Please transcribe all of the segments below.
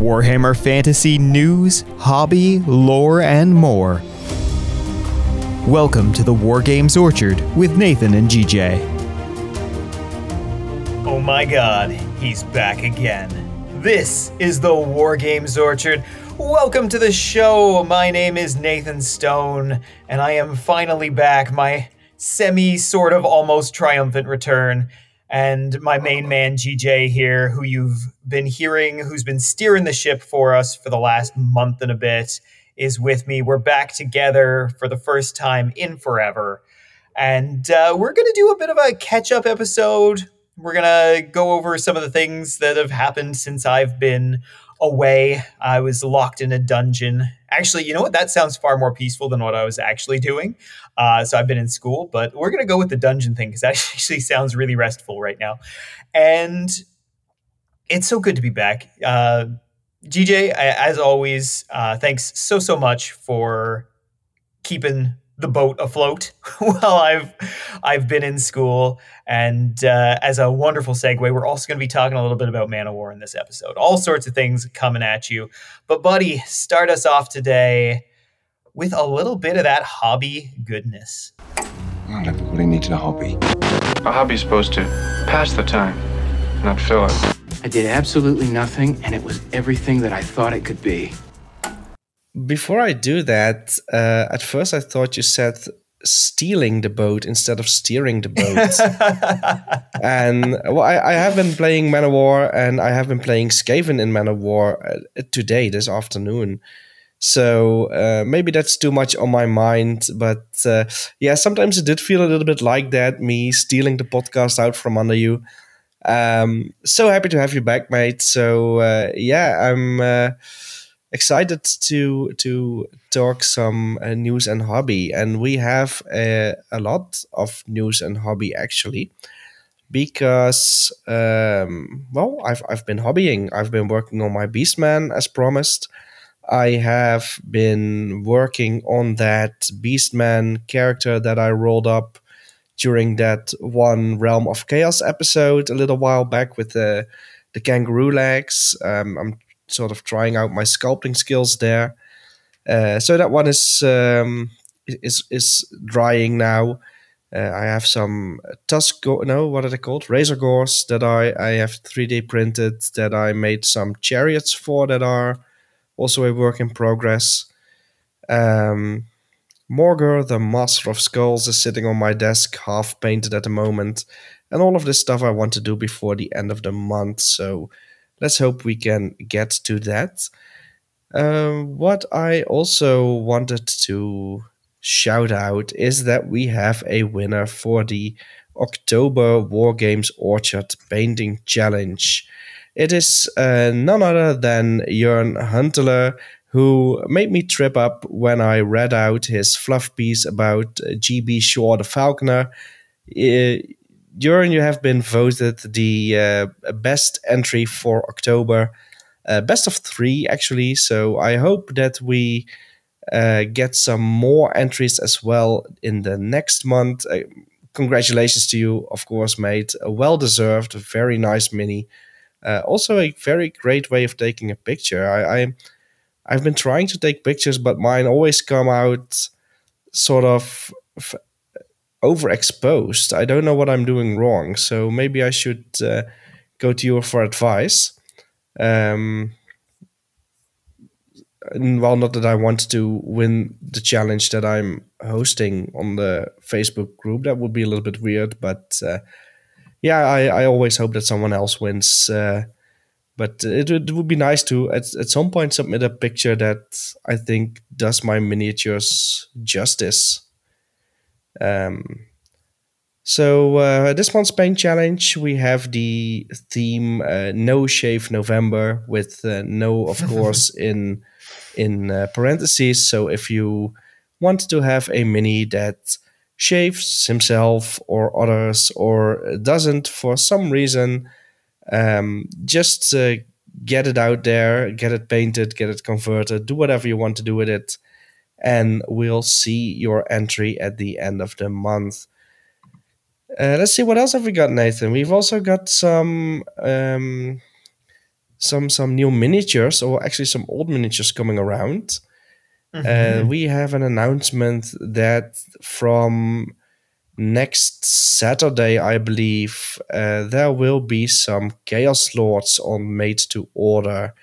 Warhammer Fantasy news, hobby, lore, and more. Welcome to the War Games Orchard with Nathan and GJ. Oh my god, he's back again. This is the War Games Orchard. Welcome to the show. My name is Nathan Stone, and I am finally back. My semi, sort of, almost triumphant return. And my main man, GJ, here, who you've been hearing, who's been steering the ship for us for the last month and a bit, is with me. We're back together for the first time in forever. And uh, we're going to do a bit of a catch up episode. We're going to go over some of the things that have happened since I've been away. I was locked in a dungeon. Actually, you know what? That sounds far more peaceful than what I was actually doing. Uh, so I've been in school, but we're going to go with the dungeon thing because that actually sounds really restful right now. And it's so good to be back. Uh, GJ, as always, uh, thanks so, so much for keeping the boat afloat while I've I've been in school. And uh, as a wonderful segue, we're also going to be talking a little bit about Man O' War in this episode. All sorts of things coming at you. But buddy, start us off today with a little bit of that hobby goodness. Not everybody needs a hobby. A hobby's supposed to pass the time, not fill it. I did absolutely nothing, and it was everything that I thought it could be. Before I do that, uh, at first I thought you said stealing the boat instead of steering the boat. and well, I, I, have been playing Man O' War and I have been playing Skaven in Man O' War uh, today, this afternoon. So uh, maybe that's too much on my mind. But uh, yeah, sometimes it did feel a little bit like that, me stealing the podcast out from under you. Um, so happy to have you back, mate. So uh, yeah, I'm uh, excited to to talk some uh, news and hobby, and we have a, a lot of news and hobby actually, because um, well, I've I've been hobbying. I've been working on my Beastman as promised. I have been working on that Beastman character that I rolled up during that one Realm of Chaos episode a little while back with the the kangaroo legs. Um, I'm sort of trying out my sculpting skills there. Uh, so that one is um, is is drying now. Uh, I have some tusk no what are they called Razorgors that I I have 3D printed that I made some chariots for that are also a work in progress. Um, the Master of Skulls, is sitting on my desk, half painted at the moment, and all of this stuff I want to do before the end of the month. So let's hope we can get to that. Uh, what I also wanted to shout out is that we have a winner for the October War Games Orchard Painting Challenge. It is uh, none other than Jörn Huntelaar who made me trip up when I read out his fluff piece about GB Shaw the Falconer. Jörn, you have been voted the uh, best entry for October, uh, best of three actually. So I hope that we uh, get some more entries as well in the next month. Uh, congratulations to you, of course, mate. A well deserved, very nice mini. also, a very great way of taking a picture. I, I I've been trying to take pictures, but mine always come out sort of overexposed. I don't know what I'm doing wrong, so maybe I should uh, go to you for advice. Um, well, not that I want to win the challenge that I'm hosting on the Facebook group. That would be a little bit weird, but uh, yeah, I, I always hope that someone else wins. Uh, but it, it would be nice to at, at some point submit a picture that I think does my miniatures justice. Um, so uh, this month's paint challenge, we have the theme uh, "No Shave November" with uh, "No," of course, in in uh, parentheses. So if you want to have a mini that shaves himself or others or doesn't for some reason, um, just uh, get it out there, get it painted, get it converted, do whatever you want to do with it, and we'll see your entry at the end of the month. Uh, let's see what else have we got, Nathan. We've also got some um, some some new miniatures, or actually some old miniatures coming around. Uh, we have an announcement that from next Saturday, I believe, uh, there will be some Chaos Lords on made to order.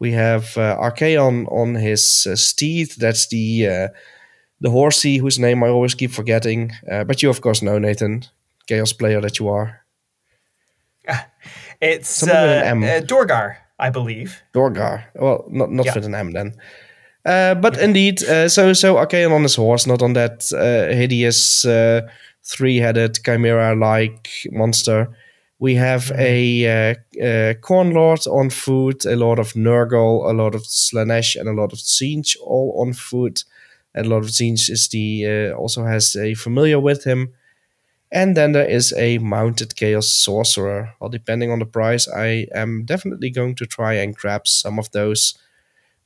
We have uh, Archaon on his uh, steed. That's the uh, the horsey whose name I always keep forgetting. Uh, but you, of course, know Nathan, Chaos player that you are. It's Something with an uh, uh, Dorghar, I believe. Dorghar. Well, not not Yeah. with an M then. Uh, but indeed, uh, so so Archaon on his horse, not on that uh, hideous uh, three-headed chimera-like monster. We have a uh, uh, Khorne lord on foot, a lot of Nurgle, a lot of Slaanesh, and a lot of Tzeentch all on foot. And a lot of Tzeentch is the uh, also has a familiar with him. And then there is a mounted Chaos Sorcerer. Well, depending on the price, I am definitely going to try and grab some of those.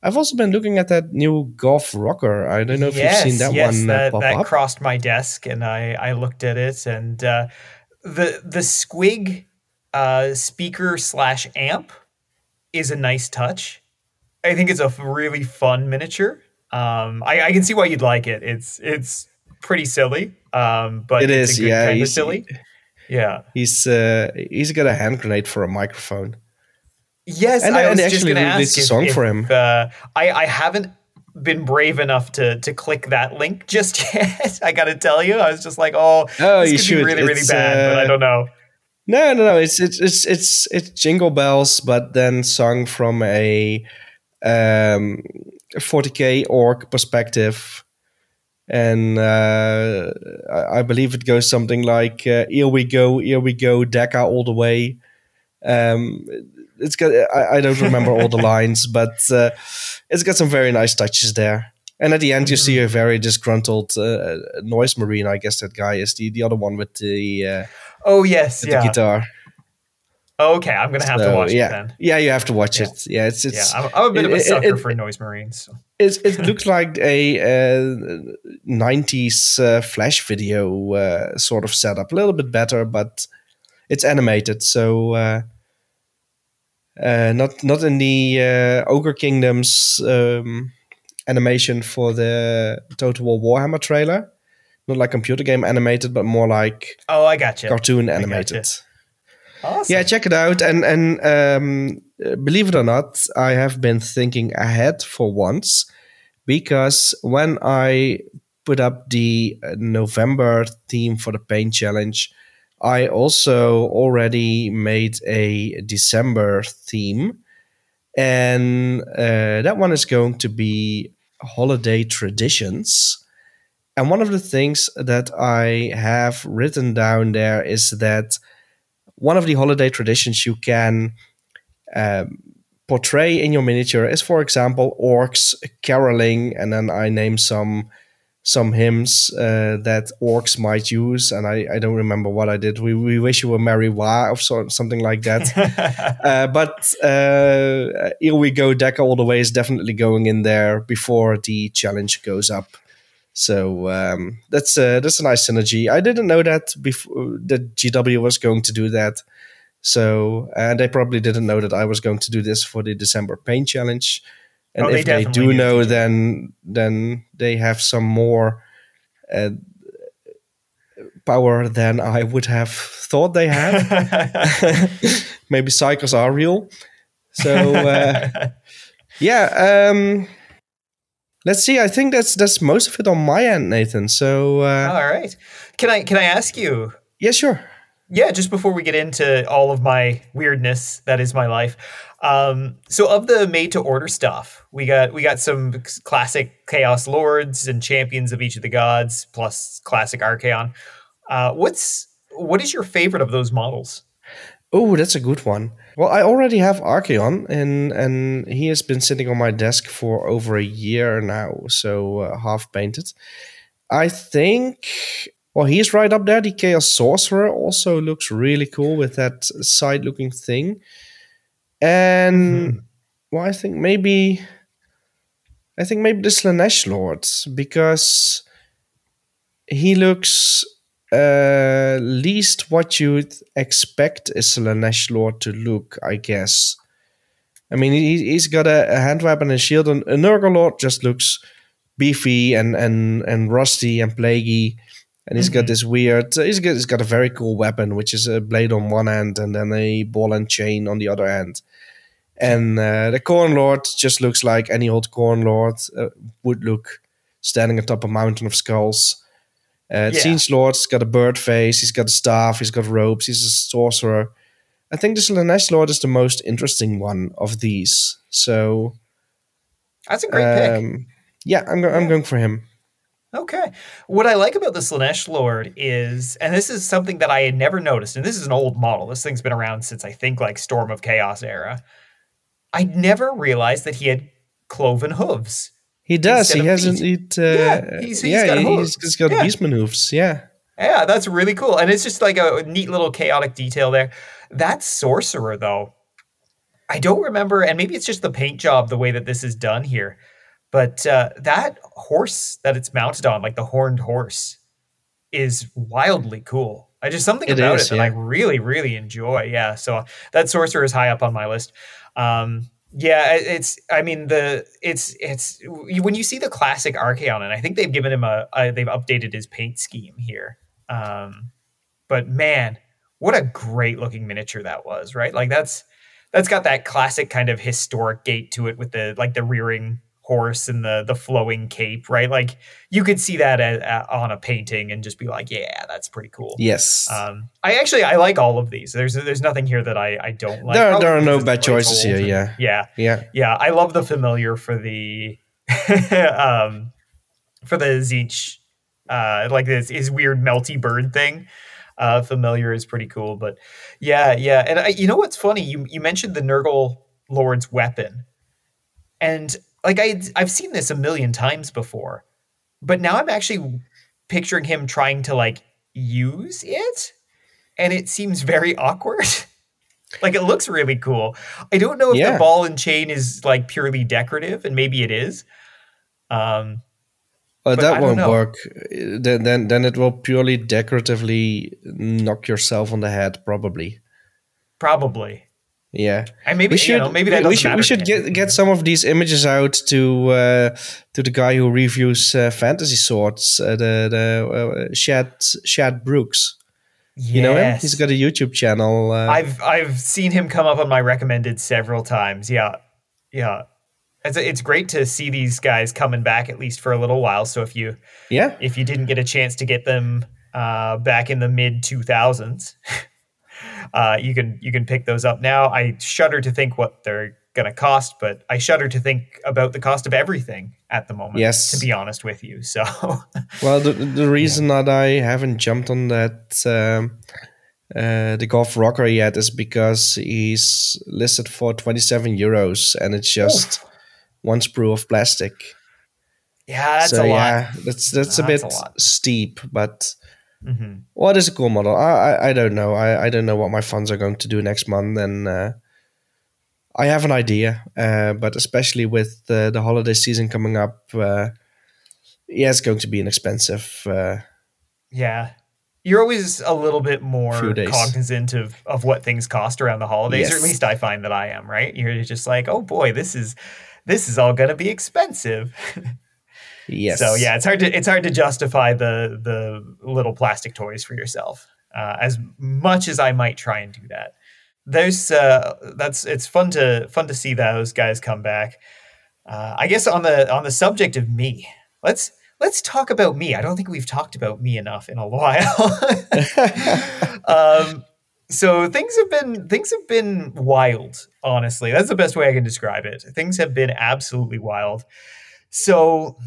I've also been looking at that new Golf Rocker. I don't know if yes, you've seen that yes, one that, uh, that up. crossed my desk, and I I looked at it, and uh, the the squig uh, speaker slash amp is a nice touch. I think it's a really fun miniature. Um, I, I can see why you'd like it. It's it's pretty silly, um, but It it's is, a good yeah, kind of silly. Yeah. He's uh, he's got a hand grenade for a microphone. Yes, And- I and was just actually to released ask a song if, for him. Uh, I I haven't been brave enough to to click that link just yet. I got to tell you, I was just like, oh, Oh, this you could should. be really really It's, bad, but I uh, don't know. No, no, no. It's it's it's it's it's Jingle Bells, but then sung from a um, 40k orc perspective, and uh, I, I believe it goes something like uh, "Here we go, here we go, Dakka all the way." Um, it's got I, I don't remember all the lines, but uh, it's got some very nice touches there. And at the end, you see a very disgruntled uh, noise marine. I guess that guy is the the other one with the. Uh, Oh yes, with yeah. the guitar. Okay, I'm gonna have to watch yeah. it then. Yeah, you have to watch Yeah. it. Yeah, it's Yeah, I'm, I'm a bit of a it- it- sucker it- for noise marines. so. it's it looks like a uh, 90s uh, flash video uh, sort of setup. A little bit better, but it's animated, so uh, not not in the uh, Ogre Kingdoms um, animation for the Total War Warhammer trailer. Not like computer game animated, but more like Oh, I got you. cartoon animated. Awesome. Yeah, check it out. And and um, uh, believe it or not, I have been thinking ahead for once because when I put up the uh, November theme for the Paint Challenge, I also already made a December theme, and uh, that one is going to be holiday traditions. And one of the things that I have written down there is that one of the holiday traditions you can um, portray in your miniature is, for example, orcs caroling, and then I name some some hymns uh, that orcs might use, and I, I don't remember what I did. We, we wish you were merry wa or so, something like that. uh, but uh, here we go, Dakka all the way is definitely going in there before the challenge goes up. So um, that's uh, that's a nice synergy. I didn't know that before that GW was going to do that. So and they probably didn't know that I was going to do this for the December Paint Challenge. And Oh, if they definitely do know, then then they have some more uh, power than I would have thought they had. Maybe cycles are real. So uh, yeah, um, let's see. I think that's that's most of it on my end, Nathan. So uh, All right. Can I can I ask you? yeah, sure. Yeah, just before we get into all of my weirdness that is my life. Um, so of the made to order stuff, we got we got some classic Chaos Lords and champions of each of the gods, plus classic Archaon. Uh, what's what is your favorite of those models? Oh, that's a good one. Well, I already have Archaon, and and he has been sitting on my desk for over a year now, so uh, half painted. I think. Well, he's right up there. The Chaos Sorcerer also looks really cool with that side-looking thing. And well, I think maybe, I think maybe the Slaanesh Lord because he looks uh, least what you'd expect a Slaanesh Lord to look, I guess. I mean, he, he's got a, a hand weapon and shield, and a Nurgle just looks beefy and and and rusty and plaguey. And he's got this weird. He's got, he's got a very cool weapon, which is a blade on one end and then a ball and chain on the other end. And uh, the Khorne Lord just looks like any old Khorne Lord uh, would look, standing atop a mountain of skulls. Uh, Yeah. Siege Lord's got a bird face. He's got a staff. He's got ropes. He's a sorcerer. I think the Slaanesh Lord is the most interesting one of these. So, That's a great pick. um, yeah, I'm, go- I'm going for him. Okay. What I like about the Slaanesh Lord is, and this is something that I had never noticed, and this is an old model. This thing's been around since I think like Storm of Chaos era. I never realized that he had cloven hooves. He does. He hasn't. feet. It, uh, Yeah, he's- he's yeah, got hooves. he's, he's got Yeah. beastman hooves. Yeah. Yeah, that's really cool. And it's just like a neat little chaotic detail there. That sorcerer, though, I don't remember, and maybe it's just the paint job, the way that this is done here. But uh, that horse that it's mounted on, like the horned horse, is wildly cool. I just something It about is, it that I really, really enjoy. Yeah, so that sorcerer is high up on my list. Um, yeah, it's. I mean, the it's it's when you see the classic Archaon, and I think they've given him a, a they've updated his paint scheme here. Um, but man, what a great looking miniature that was, right? Like that's that's got that classic kind of historic gate to it with the like the rearing horse and the the flowing cape, right? Like you could see that at, at- on a painting and just be like, yeah, that's pretty cool. Yes. Um, I actually I like all of these. There's there's nothing here that I I don't like. There- Probably there are no bad choices here, yeah. yeah, yeah. yeah. I love the familiar for the um for the Tzeentch uh like this his weird melty bird thing. Uh familiar is pretty cool, but yeah, yeah. And I, you know what's funny? You you mentioned the Nurgle Lord's weapon. And like I I've seen this a million times before. But now I'm actually picturing him trying to like use it and it seems very awkward. like it looks really cool. I don't know if Yeah. the ball and chain is like purely decorative and maybe it is. Um Uh, But that won't know. work. Uh, Then, then, then it will purely decoratively knock yourself on the head, probably. probably. Yeah, And maybe we you should. know, maybe that we should. We should get get some of these images out to uh, to the guy who reviews uh, fantasy swords, uh, the the uh, Shad Shad Brooks. You know him? He's got a YouTube channel. Uh, I've I've seen him come up on my recommended several times. Yeah, yeah. It's it's great to see these guys coming back at least for a little while. So if you yeah, if you didn't get a chance to get them uh, back in the mid two thousands, uh, you can you can pick those up now. I shudder to think what they're gonna cost, but I shudder to think about the cost of everything at the moment. Yes. to be honest with you. So Well, the the reason that I haven't jumped on that um, uh, the golf rocker yet is because he's listed for twenty seven euros, and it's just one sprue of plastic. yeah, that's so a lot. yeah, that's that's a That's bit a lot. steep, but. Hmm What is a cool model? I I, I don't know. I, I don't know what my funds are going to do next month, and uh, I have an idea. Uh, but especially with the the holiday season coming up, uh, yeah, it's going to be an expensive. Uh, Yeah. You're always a little bit more cognizant of, of what things cost around the holidays, or at least I find that I am, right? You're just like, oh boy, this is this is all gonna be expensive. yes. So yeah, it's hard to it's hard to justify the the little plastic toys for yourself. Uh, as much as I might try and do that. There's uh that's it's fun to fun to see those guys come back. Uh, I guess on the on the subject of me, let's let's talk about me. I don't think we've talked about me enough in a while. um, so things have been things have been wild. Honestly, that's the best way I can describe it. Things have been absolutely wild. So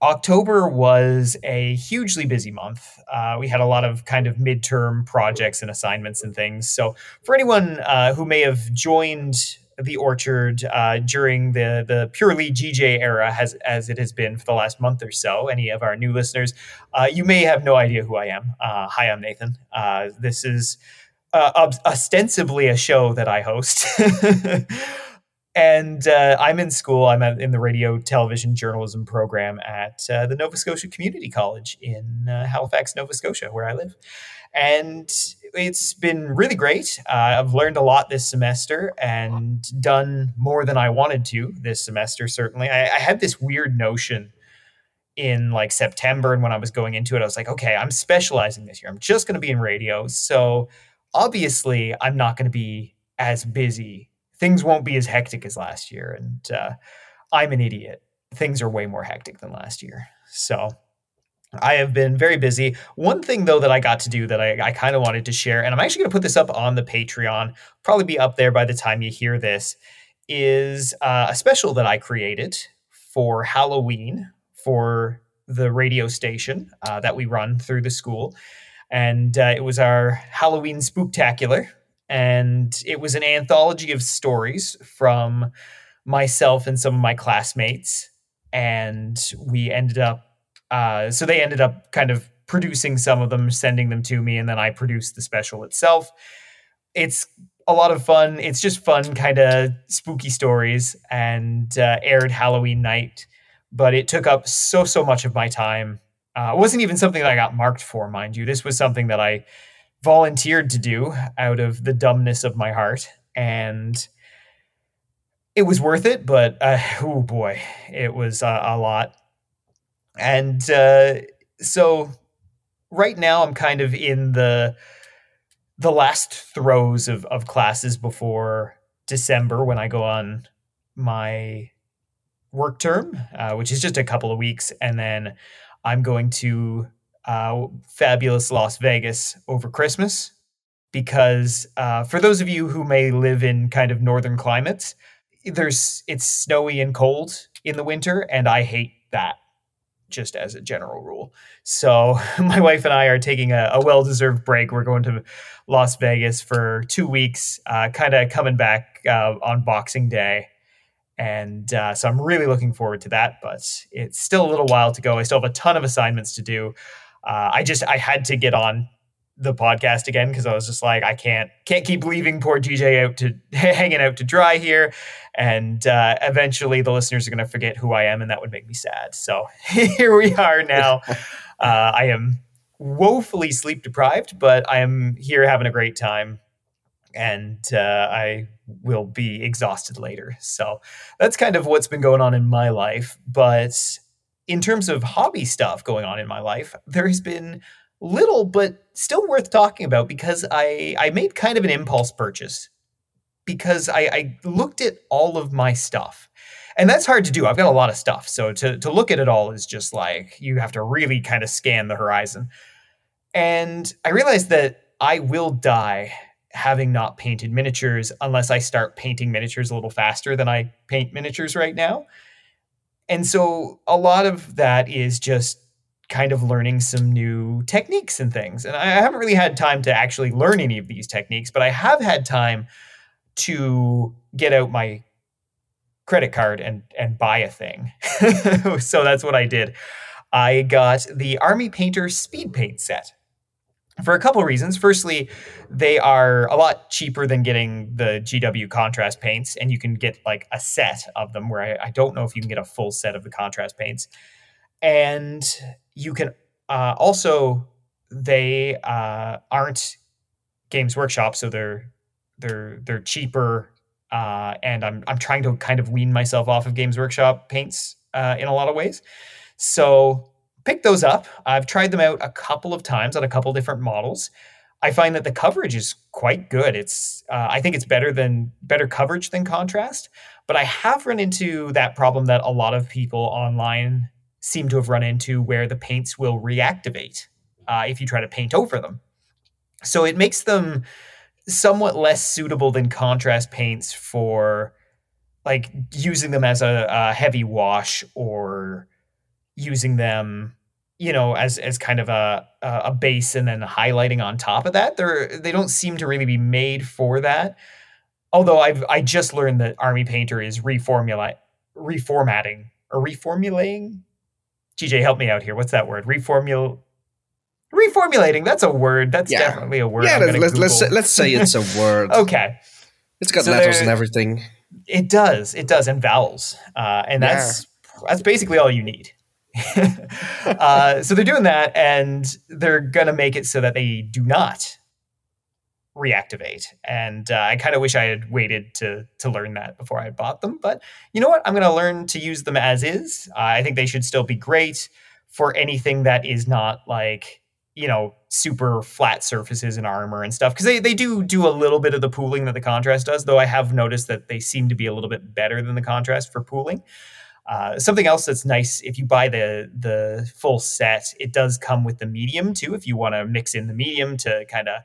October was a hugely busy month. Uh, we had a lot of kind of midterm projects and assignments and things. So, for anyone uh, who may have joined the Orchard uh, during the the purely GJ era, as as it has been for the last month or so, any of our new listeners, uh, you may have no idea who I am. Uh, hi, I'm Nathan. Uh, this is ostensibly a show that I host. and uh, I'm in school. I'm at, in the radio, television, journalism program at uh, the Nova Scotia Community College in uh, Halifax, Nova Scotia, where I live. And it's been really great. Uh, I've learned a lot this semester and done more than I wanted to this semester, certainly. I, I had this weird notion in like September and when I was going into it, I was like, okay, I'm specializing this year. I'm just going to be in radio. So obviously, I'm not going to be as busy. Things won't be as hectic as last year. And uh, I'm an idiot. Things are way more hectic than last year. So I have been very busy. One thing, though, that I got to do that I, I kind of wanted to share, and I'm actually going to put this up on the Patreon, probably be up there by the time you hear this, is uh, a special that I created for Halloween for the radio station uh, that we run through the school. And uh, it was our Halloween spooktacular. And it was an anthology of stories from myself and some of my classmates. And we ended up uh, so they ended up kind of producing some of them, sending them to me, and then I produced the special itself. It's a lot of fun. It's just fun, kind of spooky stories, and uh, aired Halloween night. But it took up so so much of my time. Uh, it wasn't even something that I got marked for, mind you. This was something that I volunteered to do out of the dumbness of my heart, and it was worth it. But uh, oh boy, it was uh, a lot and uh, so right now I'm kind of in the the last throes of, of classes before December when I go on my work term, uh, which is just a couple of weeks, and then I'm going to uh, fabulous Las Vegas over Christmas because uh, for those of you who may live in kind of northern climates, there's it's snowy and cold in the winter, and I hate that just as a general rule. So my wife and I are taking a, a well-deserved break. We're going to Las Vegas for two weeks, uh, kind of coming back uh, on Boxing Day. And uh, so I'm really looking forward to that, but it's still a little while to go. I still have a ton of assignments to do. Uh, I just I had to get on the podcast again because I was just like, I can't can't keep leaving poor GJ out to hanging out to dry here, and uh, eventually the listeners are going to forget who I am, and that would make me sad. So here we are now. Uh, I am woefully sleep deprived, but I am here having a great time, and uh, I will be exhausted later. So that's kind of what's been going on in my life. But in terms of hobby stuff going on in my life, there has been little but still worth talking about because I I made kind of an impulse purchase because I, I looked at all of my stuff. And that's hard to do. I've got a lot of stuff. So to to look at it all is just like you have to really kind of scan the horizon. And I realized that I will die having not painted miniatures unless I start painting miniatures a little faster than I paint miniatures right now. And so a lot of that is just kind of learning some new techniques and things. And I haven't really had time to actually learn any of these techniques, but I have had time to get out my credit card and and buy a thing. so that's what I did. I got the Army Painter Speed Paint set for a couple reasons. Firstly, they are a lot cheaper than getting the GW contrast paints, and you can get like a set of them. Where I, I don't know if you can get a full set of the contrast paints, and you can uh, also they uh, aren't Games Workshop, so they're they're they're cheaper. Uh, and I'm I'm trying to kind of wean myself off of Games Workshop paints uh, in a lot of ways. So pick those up. I've tried them out a couple of times on a couple different models. I find that the coverage is quite good. It's uh, I think it's better than better coverage than contrast. But I have run into that problem that a lot of people online seem to have run into where the paints will reactivate uh, if you try to paint over them. So it makes them somewhat less suitable than contrast paints for like using them as a, a heavy wash or using them you know as as kind of a a base and then highlighting on top of that they're they don't seem to really be made for that although i've i just learned that army painter is reformulate reformatting or reformulating GJ, help me out here. What's that word? Reformul reformulating. That's a word. That's Yeah. definitely a word. yeah, let's let's, let's Google. let's say it's a word. okay. It's got So letters there- and everything. It does. It does, and vowels, uh, and that's that's basically all you need. uh, so they're doing that, and they're gonna make it so that they do not reactivate. And uh, I kind of wish I had waited to to learn that before I bought them. But you know what? I'm gonna learn to use them as is. Uh, I think they should still be great for anything that is not like you know super flat surfaces and armor and stuff because they, they do do a little bit of the pooling that the contrast does though i have noticed that they seem to be a little bit better than the contrast for pooling uh, something else that's nice if you buy the the full set it does come with the medium too if you want to mix in the medium to kind of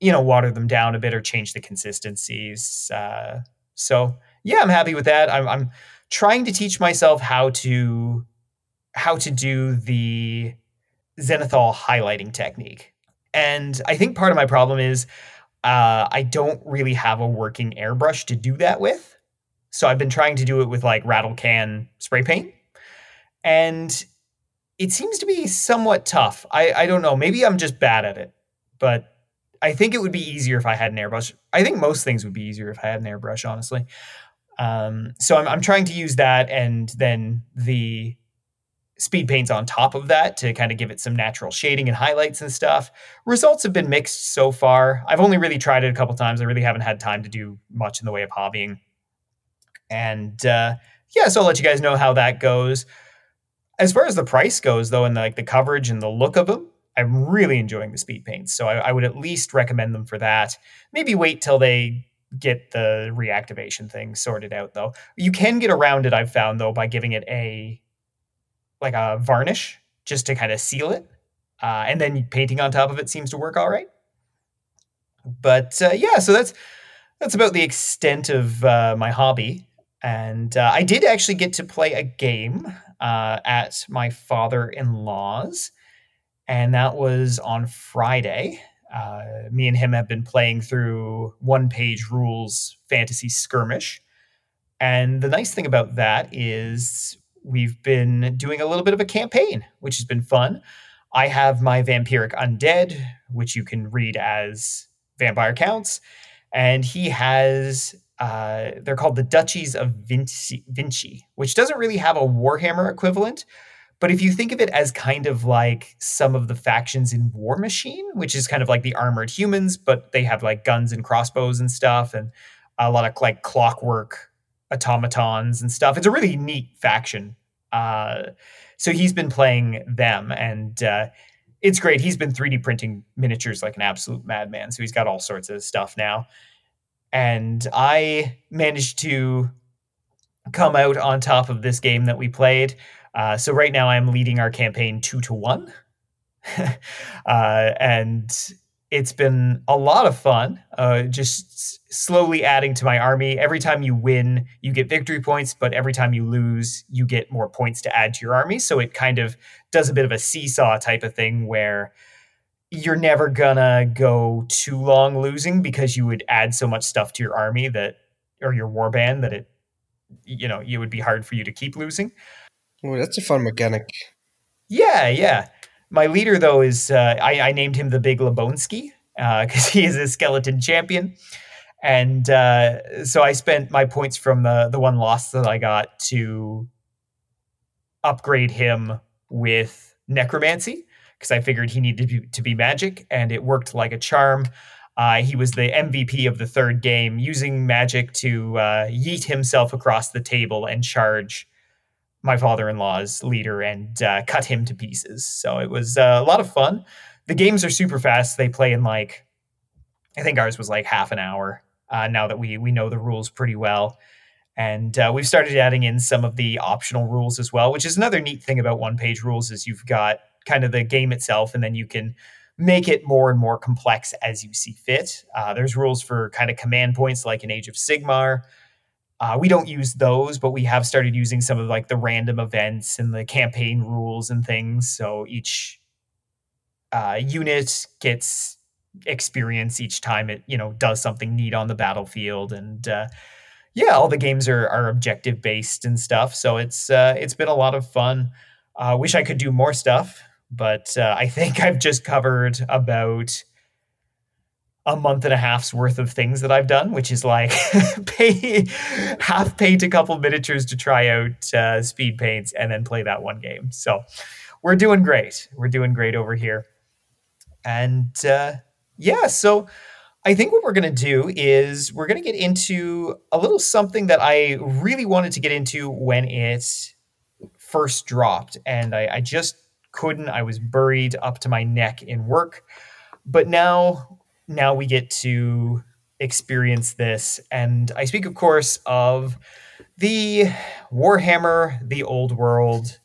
you know water them down a bit or change the consistencies uh, so yeah i'm happy with that. I'm, I'm trying to teach myself how to how to do the zenithal highlighting technique. And i think part of my problem is uh, i don't really have a working airbrush to do that with so I've been trying to do it with like rattle can spray paint. And it seems to be somewhat tough. I, I don't know. Maybe I'm just bad at it, but I think it would be easier if I had an airbrush. I think most things would be easier if I had an airbrush, honestly. Um, so I'm, I'm trying to use that and then the speed paints on top of that to kind of give it some natural shading and highlights and stuff. Results have been mixed so far. I've only really tried it a couple times. I really haven't had time to do much in the way of hobbying. And uh, yeah, so I'll let you guys know how that goes. As far as the price goes, though, and the, like the coverage and the look of them, I'm really enjoying the speed paints. So I, I would at least recommend them for that. Maybe wait till they get the reactivation thing sorted out, though. You can get around it. I've found though by giving it a like a varnish just to kind of seal it, uh, and then painting on top of it seems to work all right. But uh, yeah, so that's that's about the extent of uh, my hobby. And uh, I did actually get to play a game uh, at my father in law's, and that was on Friday. Uh, me and him have been playing through one page rules fantasy skirmish. And the nice thing about that is we've been doing a little bit of a campaign, which has been fun. I have my vampiric undead, which you can read as vampire counts, and he has uh, they're called the Duchies of Vinci, Vinci, which doesn't really have a Warhammer equivalent. But if you think of it as kind of like some of the factions in War Machine, which is kind of like the armored humans, but they have like guns and crossbows and stuff, and a lot of like clockwork automatons and stuff. It's a really neat faction. Uh, so he's been playing them, and uh, it's great. He's been 3D printing miniatures like an absolute madman. So he's got all sorts of stuff now and I managed to come out on top of this game that we played. Uh, so right now I'm leading our campaign two to one, uh, and it's been a lot of fun. Uh, just slowly adding to my army. Every time you win, you get victory points, but every time you lose, you get more points to add to your army. So it kind of does a bit of a seesaw type of thing where you're never gonna go too long losing because you would add so much stuff to your army that or your warband that it you know it would be hard for you to keep losing. Oh that's a fun mechanic. Yeah yeah. My leader though is uh, I, I named him the big lebonski because uh, he is a skeleton champion. And uh, so i spent my points from the the one loss that i got to upgrade him with necromancy because I figured he needed to be, to be magic, and it worked like a charm. Uh, he was the MVP of the third game, using magic to uh, yeet himself across the table and charge my father-in-law's leader and uh, cut him to pieces. So it was uh, a lot of fun. The games are super fast. They play in like, I think ours was like half an hour. Uh, now that we we know the rules pretty well, and uh, we've started adding in some of the optional rules as well, which is another neat thing about one-page rules is you've got kind of the game itself, and then you can make it more and more complex as you see fit. Uh, there's rules for kind of command points like in Age of Sigmar. Uh, we don't use those, but we have started using some of like the random events and the campaign rules and things. So each uh, unit gets experience each time it you know does something neat on the battlefield, and uh, yeah, all the games are are objective based and stuff. So it's uh, it's been a lot of fun. Uh, wish I could do more stuff but uh, I think I've just covered about a month and a half's worth of things that I've done, which is like pay half paint a couple miniatures to try out uh, speed paints and then play that one game. So we're doing great. We're doing great over here. And uh, yeah, so I think what we're going to do is we're going to get into a little something that I really wanted to get into when it first dropped. And I, I just couldn't. I was buried up to my neck in work. But now now we get to experience this. And I speak, of course, of the Warhammer, the Old World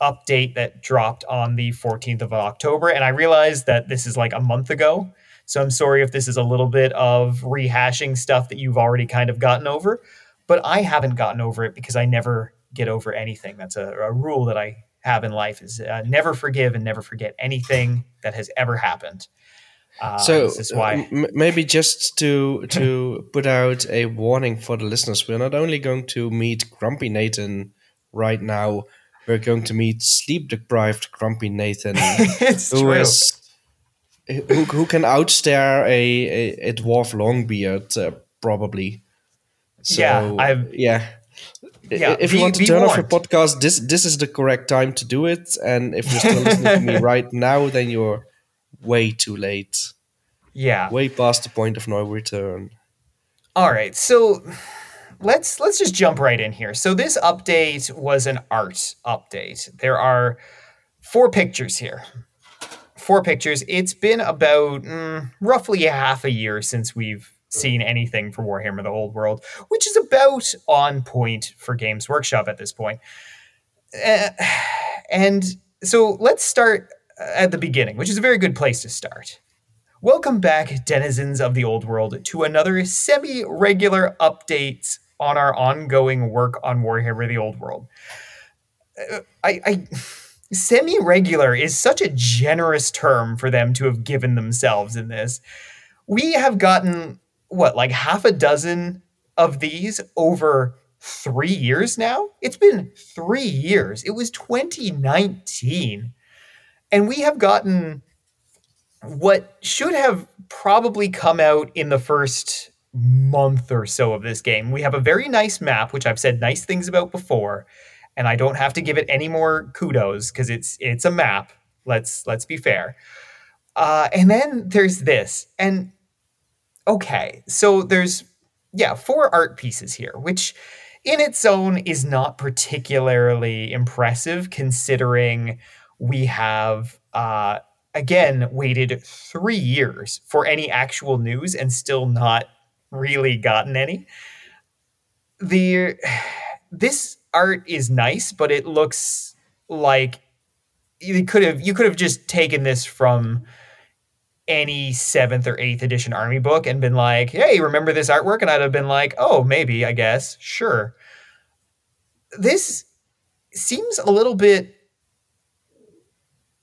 update that dropped on the 14th of October. And I realized that this is like a month ago. So I'm sorry if this is a little bit of rehashing stuff that you've already kind of gotten over. But I haven't gotten over it because I never get over anything. That's a, a rule that I have in life is uh, never forgive and never forget anything that has ever happened. Uh, so why m- maybe just to to put out a warning for the listeners, we're not only going to meet Grumpy Nathan right now, we're going to meet sleep deprived Grumpy Nathan, who is who, who can outstare a, a, a dwarf longbeard uh, probably. So, yeah, I've yeah. Yeah, if you want to turn warned. off your podcast, this this is the correct time to do it. And if you're still listening to me right now, then you're way too late. Yeah. Way past the point of no return. All right. So let's let's just jump right in here. So this update was an art update. There are four pictures here. Four pictures. It's been about mm, roughly a half a year since we've seen anything for Warhammer the Old World, which is about on point for Games Workshop at this point. Uh, and so let's start at the beginning, which is a very good place to start. Welcome back, denizens of the old world, to another semi regular update on our ongoing work on Warhammer the Old World. Uh, I, I semi regular is such a generous term for them to have given themselves in this. We have gotten, what, like half a dozen of these over three years now? It's been three years. It was 2019 and we have gotten what should have probably come out in the first month or so of this game. We have a very nice map, which I've said nice things about before, and I don't have to give it any more kudos because it's it's a map. Let's let's be fair. Uh, and then there's this, and okay, so there's yeah four art pieces here, which in its own is not particularly impressive considering we have uh, again waited three years for any actual news and still not really gotten any. The this art is nice, but it looks like you could have you could have just taken this from any seventh or eighth edition army book and been like, hey, remember this artwork? And I'd have been like, oh, maybe, I guess, sure. This seems a little bit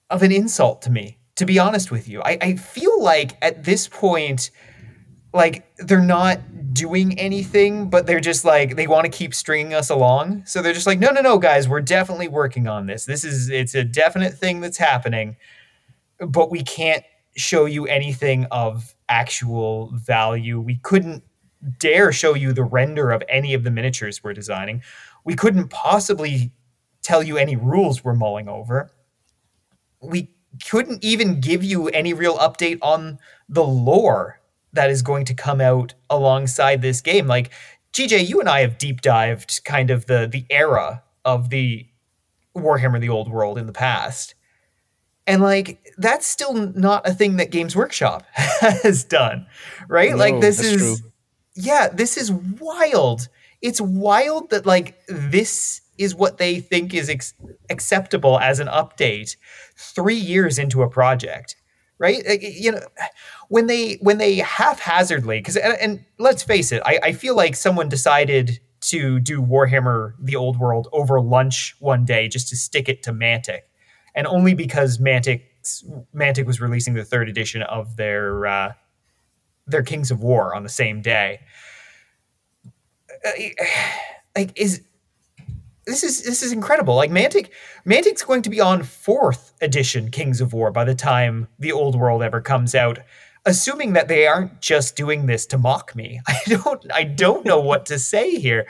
of an insult to me, to be honest with you. I, I feel like at this point, like they're not doing anything, but they're just like they want to keep stringing us along. So they're just like, no, no, no, guys, we're definitely working on this. This is it's a definite thing that's happening, but we can't show you anything of actual value. We couldn't dare show you the render of any of the miniatures we're designing. We couldn't possibly tell you any rules we're mulling over we couldn't even give you any real update on the lore that is going to come out alongside this game. Like GJ, you and I have deep dived kind of the the era of the Warhammer the Old World in the past. And like that's still not a thing that Games Workshop has done, right? No, like this is true. yeah, this is wild. It's wild that like this is what they think is ex- acceptable as an update three years into a project right like, you know when they when they haphazardly because and, and, let's face it I, I feel like someone decided to do warhammer the old world over lunch one day just to stick it to mantic and only because mantic mantic was releasing the third edition of their uh, their kings of war on the same day uh, like is this is this is incredible. Like Mantic, Mantic's going to be on fourth edition Kings of War by the time the Old World ever comes out. assuming that they aren't just doing this to mock me. I don't I don't know what to say here.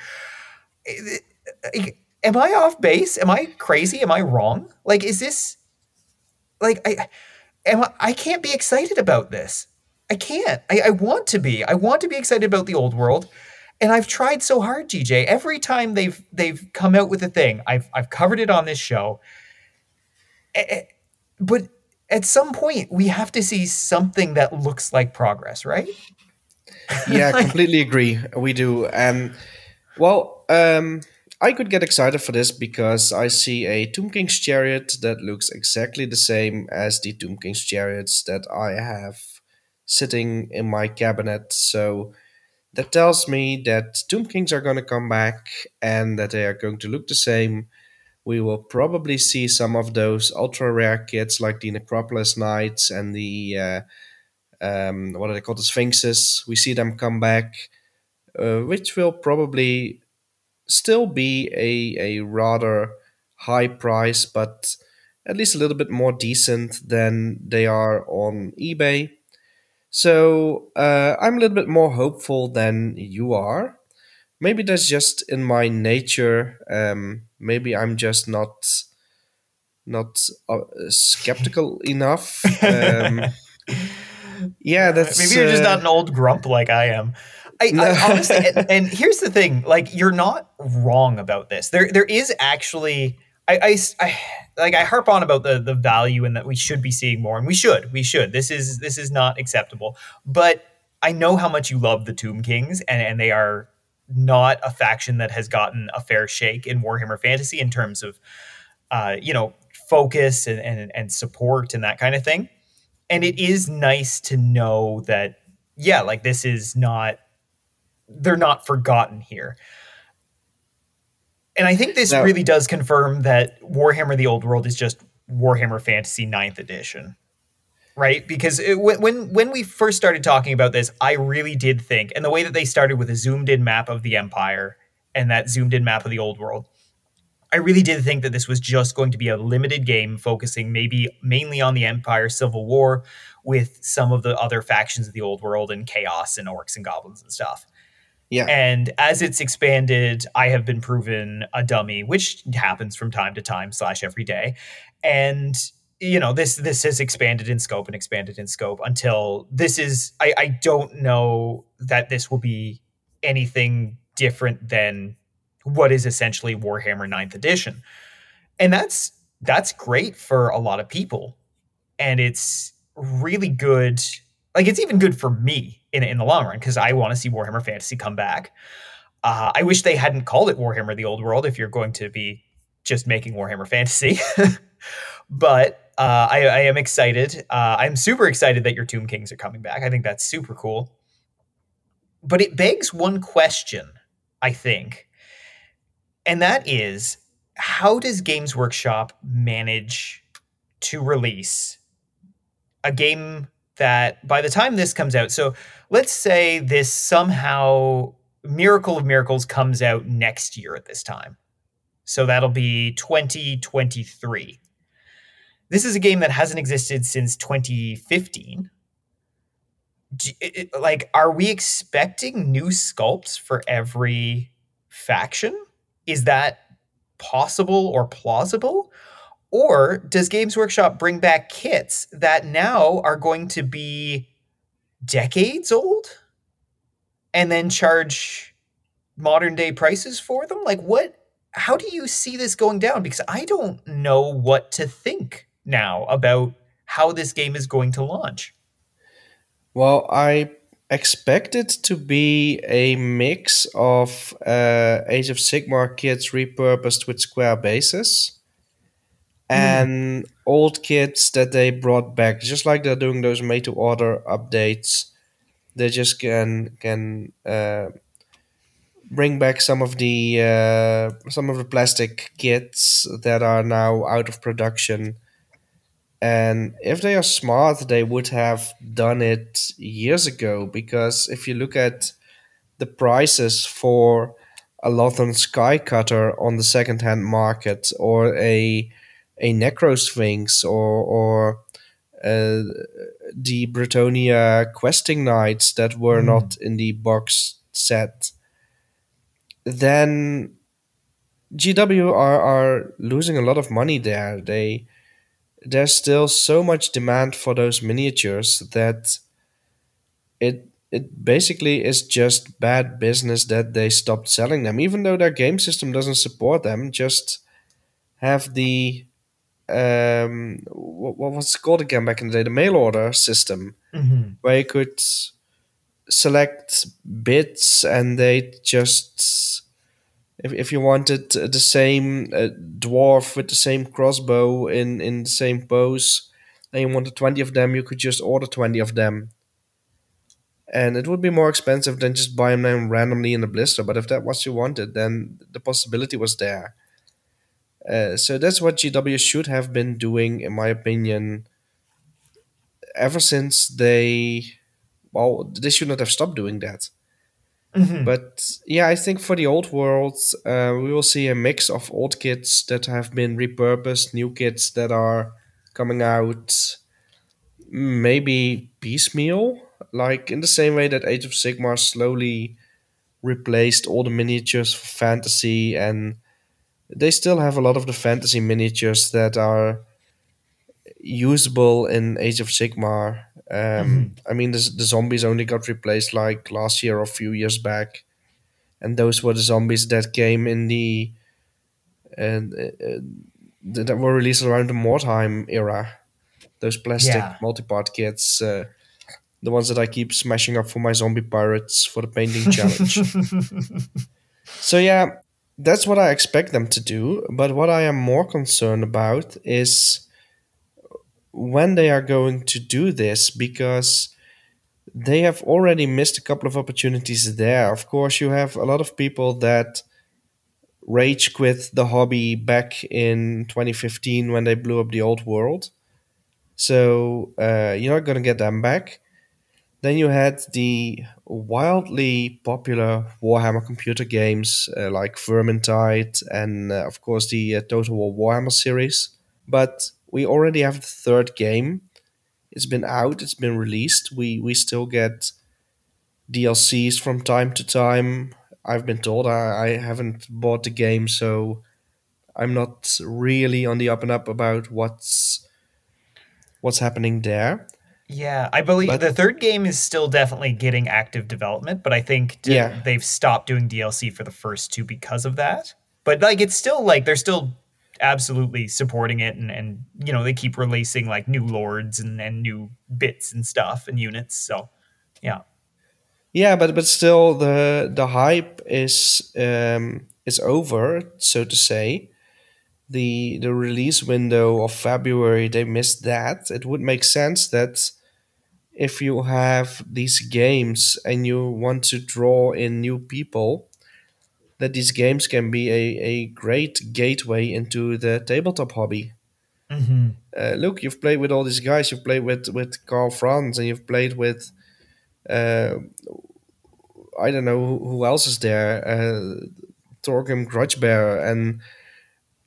Am I off base? Am I crazy? Am I wrong? Like is this like I am I, I can't be excited about this. I can't. I, I want to be. I want to be excited about the old world. And I've tried so hard, GJ. Every time they've they've come out with a thing, I've I've covered it on this show. But at some point we have to see something that looks like progress, right? Yeah, like, completely agree. We do. And well, um, I could get excited for this because I see a Tomb King's chariot that looks exactly the same as the Tomb King's chariots that I have sitting in my cabinet. So that tells me that Tomb Kings are going to come back and that they are going to look the same we will probably see some of those ultra rare kits like the Necropolis Knights and the uh, um, what are they called the Sphinxes. We see them come back, uh, which will probably still be a a rather high price, but at least a little bit more decent than they are on eBay. So uh, I'm a little bit more hopeful than you are maybe that's just in my nature. Um, maybe I'm just not not uh, skeptical enough. Um, yeah, that's maybe you're just not an old grump like I am. I, I honestly, and, and, here's the thing: like, you're not wrong about this. There, there is actually. I, I, I, like I harp on about the the value and that we should be seeing more, and we should, we should. This is this is not acceptable. But I know how much you love the Tomb Kings, and and they are not a faction that has gotten a fair shake in Warhammer Fantasy in terms of, uh, you know, focus and, and and support and that kind of thing. And it is nice to know that, yeah, like this is not, they're not forgotten here. And I think this no. really does confirm that Warhammer: The Old World is just Warhammer Fantasy 9th edition right? Because it, when when we first started talking about this, I really did think, and the way that they started with a zoomed in map of the Empire and that zoomed in map of the Old World, I really did think that this was just going to be a limited game, focusing maybe mainly on the Empire Civil War, with some of the other factions of the Old World and chaos and orcs and goblins and stuff. Yeah. And as it's expanded, I have been proven a dummy, which happens from time to time slash every day. And you know this this has expanded in scope and expanded in scope until this is I, I don't know that this will be anything different than what is essentially Warhammer 9th edition. And that's that's great for a lot of people. And it's really good. Like it's even good for me in in the long run because I want to see Warhammer Fantasy come back. Uh, I wish they hadn't called it Warhammer: The Old World if you're going to be just making Warhammer Fantasy. but uh, I, I, am excited. Uh, I'm super excited that your Tomb Kings are coming back. I think that's super cool. But it begs one question, I think, and that is how does Games Workshop manage to release a game that by the time this comes out, so let's say this somehow Miracle of Miracles comes out next year at this time. So that'll be 2023 this is a game that hasn't existed since 2015. like, are we expecting new sculpts for every faction? Is that possible or plausible? Or does Games Workshop bring back kits that now are going to be decades old and then charge modern day prices for them? Like, what? How do you see this going down? Because I don't know what to think now about how this game is going to launch? Well, I expect it to be a mix of uh, Age of Sigmar kits repurposed with square bases mm. and old kits that they brought back, just like they're doing those made to order updates. They just can can uh, bring back some of the uh, some of the plastic kits that are now out of production and if they are smart, they would have done it years ago. Because if you look at the prices for a Lothern Skycutter on the second-hand market, or a a Necrosphinx, or or uh, the Bretonnia questing knights that were not in the box set, then GW are, are losing a lot of money there. They there's still so much demand for those miniatures that it it basically is just bad business that they stopped selling them, even though their game system doesn't support them. Just have the um, what, what was it called again back in the day? The mail order system, Mm-hmm. where you could select bits and they just if, if you wanted the same uh, dwarf with the same crossbow in in the same pose and you wanted 20 of them you could just order 20 of them and it would be more expensive than just buying them randomly in the blister but if that was what you wanted then the possibility was there uh, so that's what gw should have been doing in my opinion ever since they well they should not have stopped doing that Mm-hmm. but yeah, I think for the old world, uh, we will see a mix of old kits that have been repurposed, new kits that are coming out, maybe piecemeal, like in the same way that Age of Sigmar slowly replaced all the miniatures for fantasy, and they still have a lot of the fantasy miniatures that are usable in Age of Sigmar. Um, I mean, the, the zombies only got replaced like last year or a few years back, and those were the zombies that came in the and uh, uh, that were released around the Mordheim era. Those plastic Yeah. multi-part kits, uh, the ones that I keep smashing up for my zombie pirates for the painting challenge. So yeah, that's what I expect them to do. But what I am more concerned about is when they are going to do this because they have already missed a couple of opportunities there. Of course, you have a lot of people that rage quit the hobby back in 2015 when they blew up the old world. So uh, you're not going to get them back. Then you had the wildly popular Warhammer computer games uh, like Vermintide and, uh, of course, the uh, Total War Warhammer series. But we already have the third game. It's been out, it's been released. We, we still get DLCs from time to time. I've been told I, I haven't bought the game, so I'm not really on the up and up about what's what's happening there. Yeah, I believe But- the third game is still definitely getting active development, but I think d- Yeah. they've stopped doing DLC for the first two because of that. But like, it's still like they're still absolutely supporting it, and and you know they keep releasing like new lords and and new bits and stuff and units. So yeah, Yeah, but but still the the hype is um is over, so to say. The the release window of February they missed that. It would make sense that if you have these games and you want to draw in new people, that these games can be a, a great gateway into the tabletop hobby. Uh, look, you've played with all these guys. You've played with with Karl Franz, and you've played with uh, I don't know who, who else is there. Uh, Torgrim Grudgebearer, and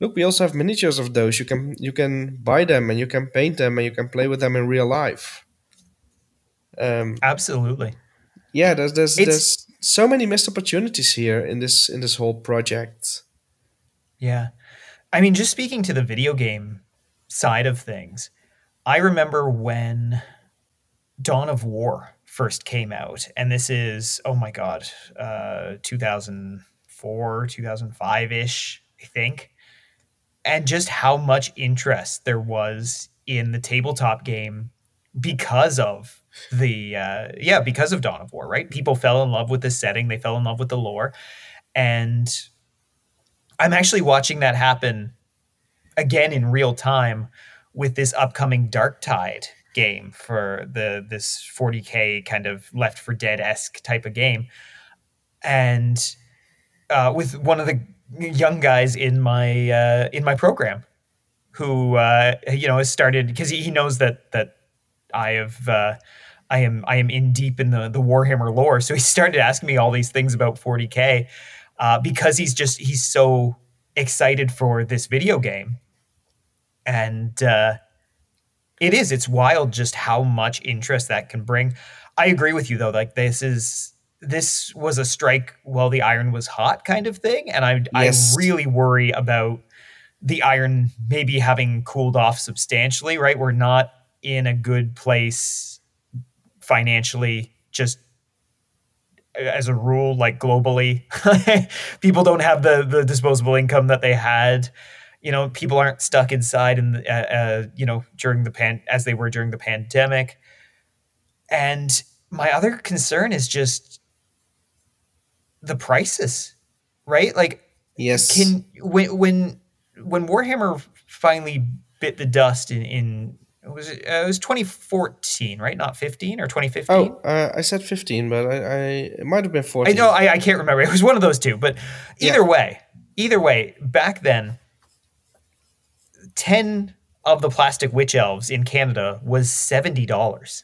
look, we also have miniatures of those. You can you can buy them and you can paint them and you can play with them in real life. Um, absolutely. yeah, there's there's It's- there's so many missed opportunities here in this in this whole project. Yeah. I mean, just speaking to the video game side of things, I remember when Dawn of War first came out, and this is, oh my God, uh, 2004, 2005 ish, I think. And just how much interest there was in the tabletop game because of the, uh, yeah, because of Dawn of War, right? People fell in love with the setting, they fell in love with the lore. And I'm actually watching that happen again in real time with this upcoming Darktide game for the this 40k kind of Left for Dead esque type of game, and uh, with one of the young guys in my uh, in my program who uh, you know has started because he, he knows that that I have. I am I am in deep in the the Warhammer lore, so he started asking me all these things about 40k, uh, because he's just he's so excited for this video game and uh It is. It's wild just how much interest that can bring. I agree with you though. Like this is this was a strike while the iron was hot kind of thing, and I Yes. I really worry about the iron maybe having cooled off substantially. Right, we're not in a good place financially. Just as a rule, like globally, people don't have the the disposable income that they had. You know, people aren't stuck inside in the, uh, uh, you know during the pan as they were during the pandemic. And my other concern is just the prices, right? Like, Yes. can when when when Warhammer finally bit the dust in in was it, uh, it was 2014, right? Not 15 or 2015. oh, uh, I said 15, but I, I it might have been I 14. know I, I can't remember. It was one of those two, but either Yeah. way, either way, back then, ten of the plastic witch elves in Canada was seventy dollars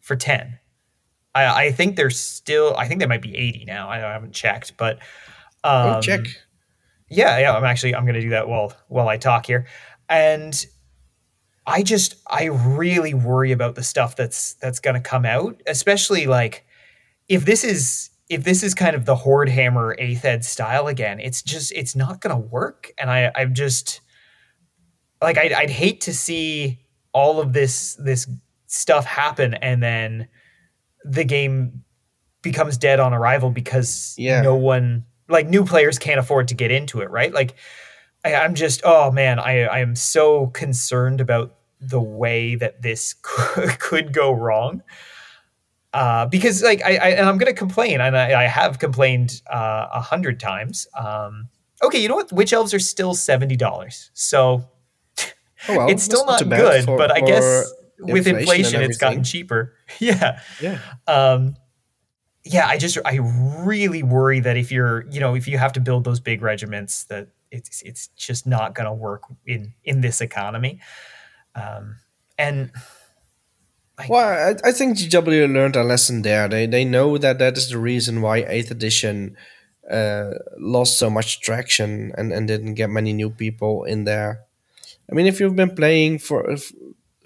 for ten. I, I think they're still. I think they might be eighty now. I, I haven't checked, but um, Oh, check. yeah, yeah. I'm actually I'm gonna do that while while I talk here, and I just I really worry about the stuff that's that's gonna come out, especially like if this is if this is kind of the horde hammer eighth ed style again. It's just it's not gonna work, and I I'm just like I'd, I'd hate to see all of this this stuff happen and then the game becomes dead on arrival because Yeah. no one like new players can't afford to get into it right like I, i'm just oh man i i am so concerned about the way that this could, could go wrong uh, because like I, I and I'm gonna complain and I, I have complained uh, a hundred times. Um, okay, you know what? Witch elves are still seventy dollars, so Oh, well, it's still not good. for- but I guess with inflation and inflation, it's gotten cheaper. Yeah, Yeah. um, yeah. I just I really worry that if you're you know if you have to build those big regiments that it's it's just not gonna work in in this economy. Um, and Well, I, I think GW learned a lesson there. They they know that that is the reason why Eighth Edition uh, lost so much traction and, and didn't get many new people in there. I mean, if you've been playing for f-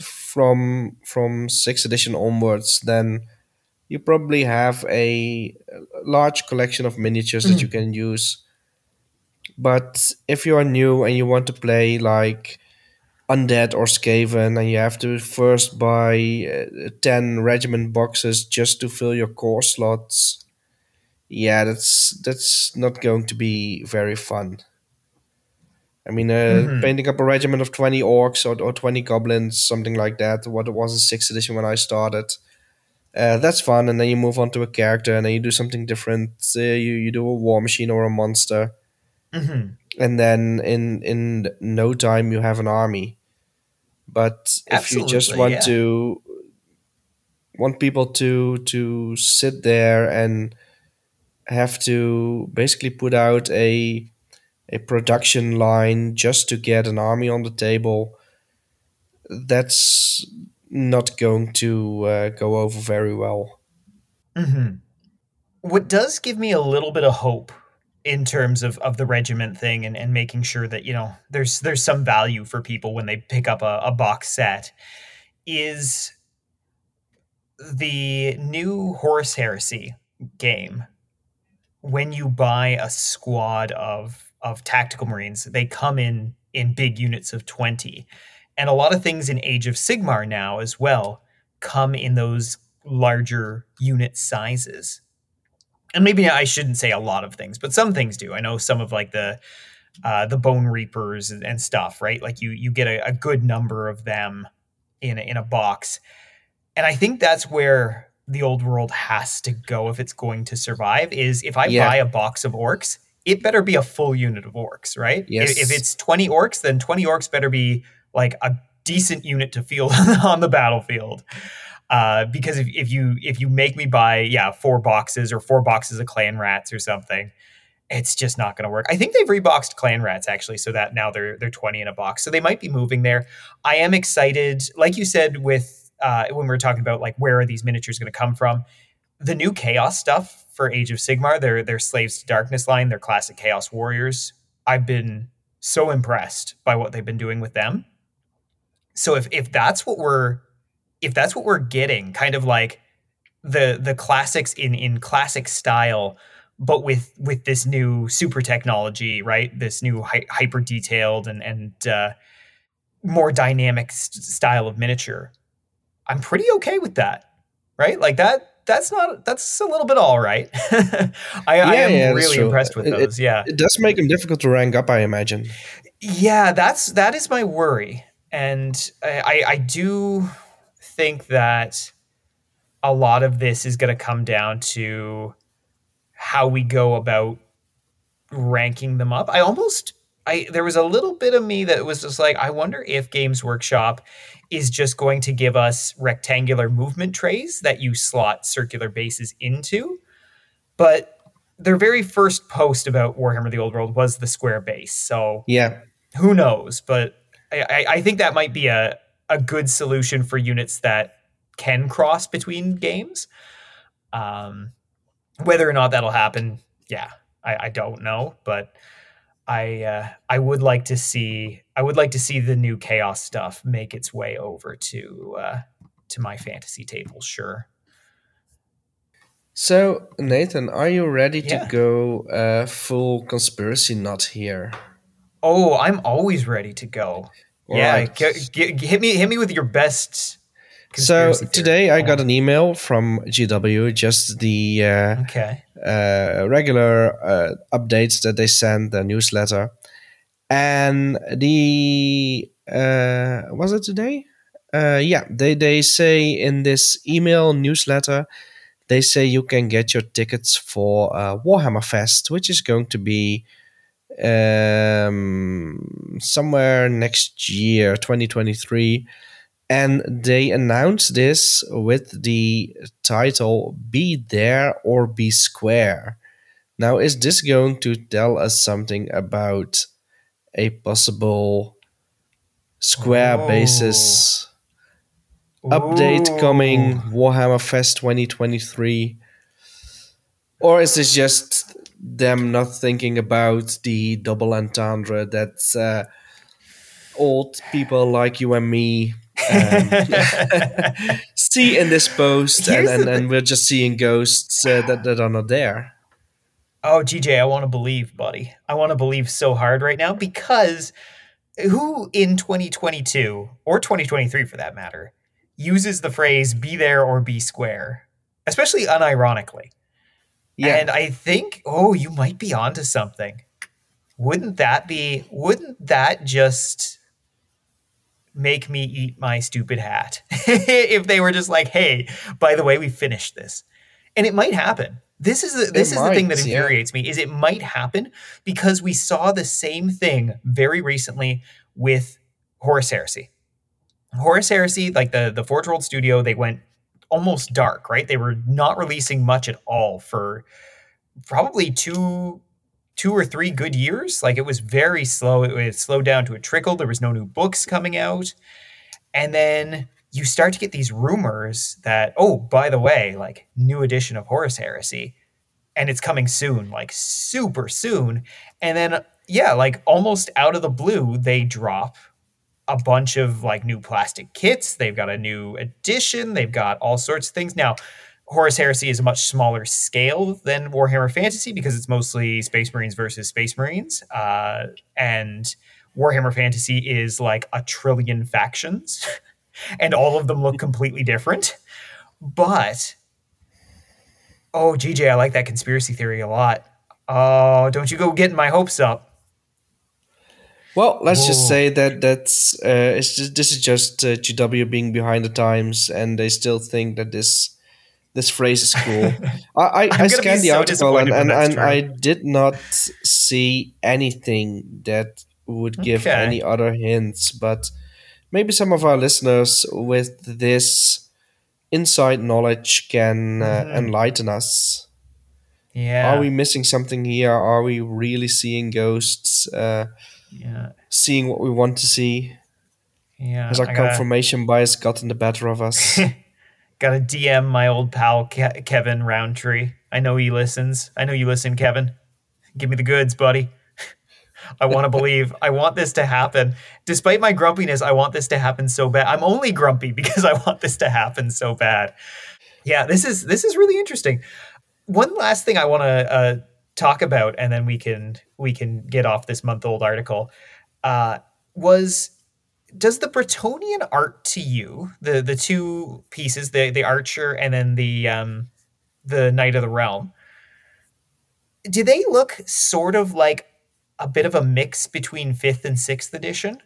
from from Sixth Edition onwards, then you probably have a large collection of miniatures that you can use. But if you are new and you want to play like undead or skaven and you have to first buy uh, 10 regiment boxes just to fill your core slots. Yeah that's that's not going to be very fun. I mean uh, painting up a regiment of 20 orcs or, or 20 goblins something like that what it was in 6th edition when i started. Uh, that's fun and then you move on to a character and then you do something different. Uh, you, you do a war machine or a monster. Mhm. and then in in no time you have an army but if you just want yeah. to want people to to sit there and have to basically put out a a production line just to get an army on the table that's not going to uh, go over very well Mm-hmm. What does give me a little bit of hope in terms of, of the regiment thing and, and making sure that you know there's there's some value for people when they pick up a, a box set is the new Horus Heresy game. When you buy a squad of of tactical marines, they come in in big units of 20. And a lot of things in Age of Sigmar now as well come in those larger unit sizes. And maybe I shouldn't say a lot of things, but some things do. I know some of like the uh, the Bonereapers and, stuff, right? Like you you get a, a good number of them in a, in a box, and I think that's where the old world has to go if it's going to survive. Is if I Yeah. buy a box of orcs, it better be a full unit of orcs, right? If- Yes. If it's twenty orcs, then twenty orcs better be like a decent unit to field on the battlefield. Uh, because if, if you if you make me buy yeah four boxes or four boxes of Clanrats or something, it's just not going to work. I think they've reboxed Clanrats actually, so that now they're they're twenty in a box. So they might be moving there. I am excited, like you said with uh, when we were talking about like where are these miniatures going to come from. The new chaos stuff for Age of Sigmar, their their Slaves to Darkness line, their classic Chaos Warriors. I've been so impressed by what they've been doing with them. So if if that's what we're if that's what we're getting, kind of like the the classics in in classic style, but with with this new super technology, right? This new hy- hyper detailed and and uh, more dynamic st- style of miniature. I'm pretty okay with that, right? Like that. That's not. That's a little bit all right. I, I am yeah, really impressed with It- those. yeah, It does make them difficult to rank up, I imagine. yeah, that's that is my worry, and I, I, I do think that a lot of this is going to come down to how we go about ranking them up. I almost I there was a little bit of me that was just like I wonder if Games Workshop is just going to give us rectangular movement trays that you slot circular bases into. But their very first post about Warhammer the Old World was the square base. So Yeah. who knows? But I, I, I think that might be a, a good solution for units that can cross between games. Um, whether or not that'll happen, yeah, I, I don't know. But I uh, I would like to see I would like to see the new chaos stuff make its way over to uh, to my fantasy table. Sure. So, Nathan, are you ready Yeah. to go uh, full conspiracy nut here? Oh, I'm always ready to go. Yeah, Alright. g- g- hit me hit me with your best. So conspiracy theory. today I got an email from GW, just the uh, Okay. uh, regular uh, updates that they send, the newsletter, and the uh, was it today? Uh, yeah, they they say in this email newsletter, they say you can get your tickets for uh, Warhammer Fest, which is going to be um, somewhere next year, 2023. And they announced this with the title Be There or Be Square. Now, is this going to tell us something about a possible square Oh. basis update coming Warhammer Fest 2023? Or is this just them not thinking about the double entendre that uh, old people like you and me um, see in this post, and, Here's and, and we're just seeing ghosts uh, that, that are not there? Oh, GJ, I want to believe, buddy. I want to believe so hard right now because who in 2022 or 2023 for that matter uses the phrase be there or be square, especially unironically? Yeah, And I think, oh, you might be onto something. Wouldn't that be, wouldn't that just make me eat my stupid hat if they were just like, hey, by the way, we finished this? And it might happen. This is the, this is the thing might, that yeah. infuriates me is it might happen because we saw the same thing very recently with Horus Heresy. Horus Heresy, like the the Forge World Studio, they went almost dark, right? They were not releasing much at all for probably two two or three good years. Like it was very slow. It, it slowed down to a trickle. There was no new books coming out. And then you start to get these rumors that, oh, by the way, like new edition of Horus Heresy, and it's coming soon, like super soon. And then, yeah, like almost out of the blue, they drop a bunch of like new plastic kits. They've got a new edition. They've got all sorts of things. Now, Horus Heresy is a much smaller scale than Warhammer Fantasy because it's mostly Space Marines versus Space Marines. Uh, and Warhammer Fantasy is like a trillion factions, and all of them look completely different. But, oh, GJ, I like that conspiracy theory a lot. Oh, don't you go getting my hopes up. Well, let's just say that that's uh, it's just, this is just uh, GW being behind the times, and they still think that this this phrase is cool. I I, I scanned the so article and and, and. I did not see anything that would give Okay. any other hints. But maybe some of our listeners with this inside knowledge can uh, Mhm. enlighten us. Yeah. Are we missing something here? Are we really seeing ghosts? Uh, yeah. seeing what we want to see? Yeah. Has our gotta- confirmation bias gotten the better of us? Got to DM my old pal Ke- Kevin Roundtree. I know he listens. I know you listen, Kevin. Give me the goods, buddy. I want to believe. I want this to happen. Despite my grumpiness, I want this to happen so bad. I'm only grumpy because I want this to happen so bad. Yeah, this is this is really interesting. One last thing I want to uh, talk about, and then we can we can get off this month old article. Uh, was does the Bretonnian art to you the the two pieces the the archer and then the um the knight of the realm do they look sort of like a bit of a mix between fifth and sixth edition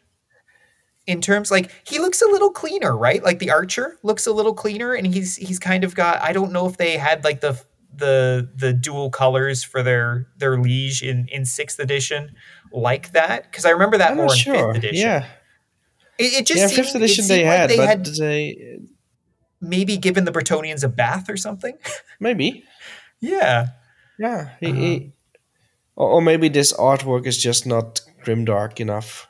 in terms like he looks a little cleaner right like the archer looks a little cleaner and he's he's kind of got i don't know if they had like the the the dual colors for their their liege in in sixth edition like that because i remember that I'm more not in fifth edition Yeah, it, it just yeah. seemed, Fifth edition they like had, they but had they maybe given the Bretonnians a bath or something. maybe. yeah. Yeah, he, Uh-huh. he- or, or maybe this artwork is just not grimdark enough.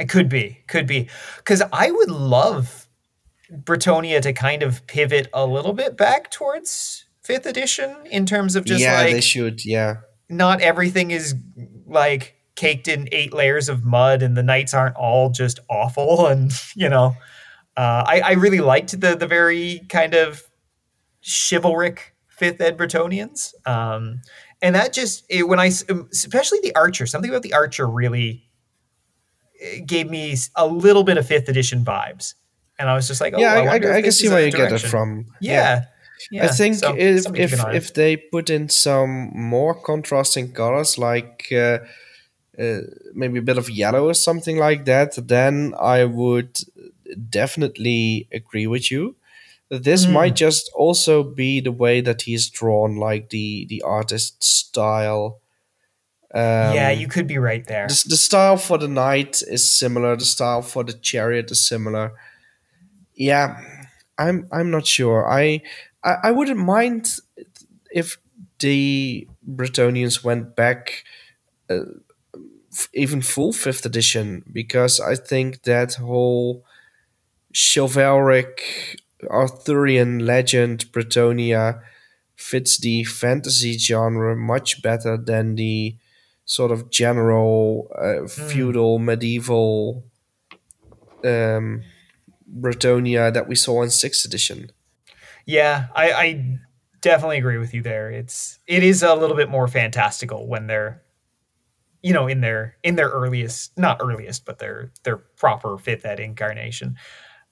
It could be, could be, because I would love Bretonnia to kind of pivot a little bit back towards fifth edition in terms of just yeah, like they should. Yeah, not everything is like caked in eight layers of mud, and the knights aren't all just awful, and you know, uh, I, I really liked the the very kind of chivalric fifth ed Bretonnians. Um, and that just it, when I um, especially the archer, something about the archer really eh, gave me a little bit of fifth edition vibes, and I was just like, oh, yeah, I, I, I, I can see where you get it from. Yeah, yeah. I think So, if if keep an eye on. if they put in some more contrasting colors, like uh, uh, maybe a bit of yellow or something like that, then I would definitely agree with you. This Hmm. might just also be the way that he's drawn, like the the artist style. Um, yeah, you could be right there. the, the style for the knight is similar. The style for the chariot is similar. Yeah, I'm I'm not sure. I I, I wouldn't mind if the Bretonnians went back, uh, f- even full fifth edition, because I think that whole chivalric Arthurian legend Bretonnia fits the fantasy genre much better than the sort of general uh, feudal medieval um, Bretonnia that we saw in sixth edition. Yeah, I, I definitely agree with you there. It's it is a little bit more fantastical when they're you know in their in their earliest not earliest but their their proper fifth ed incarnation.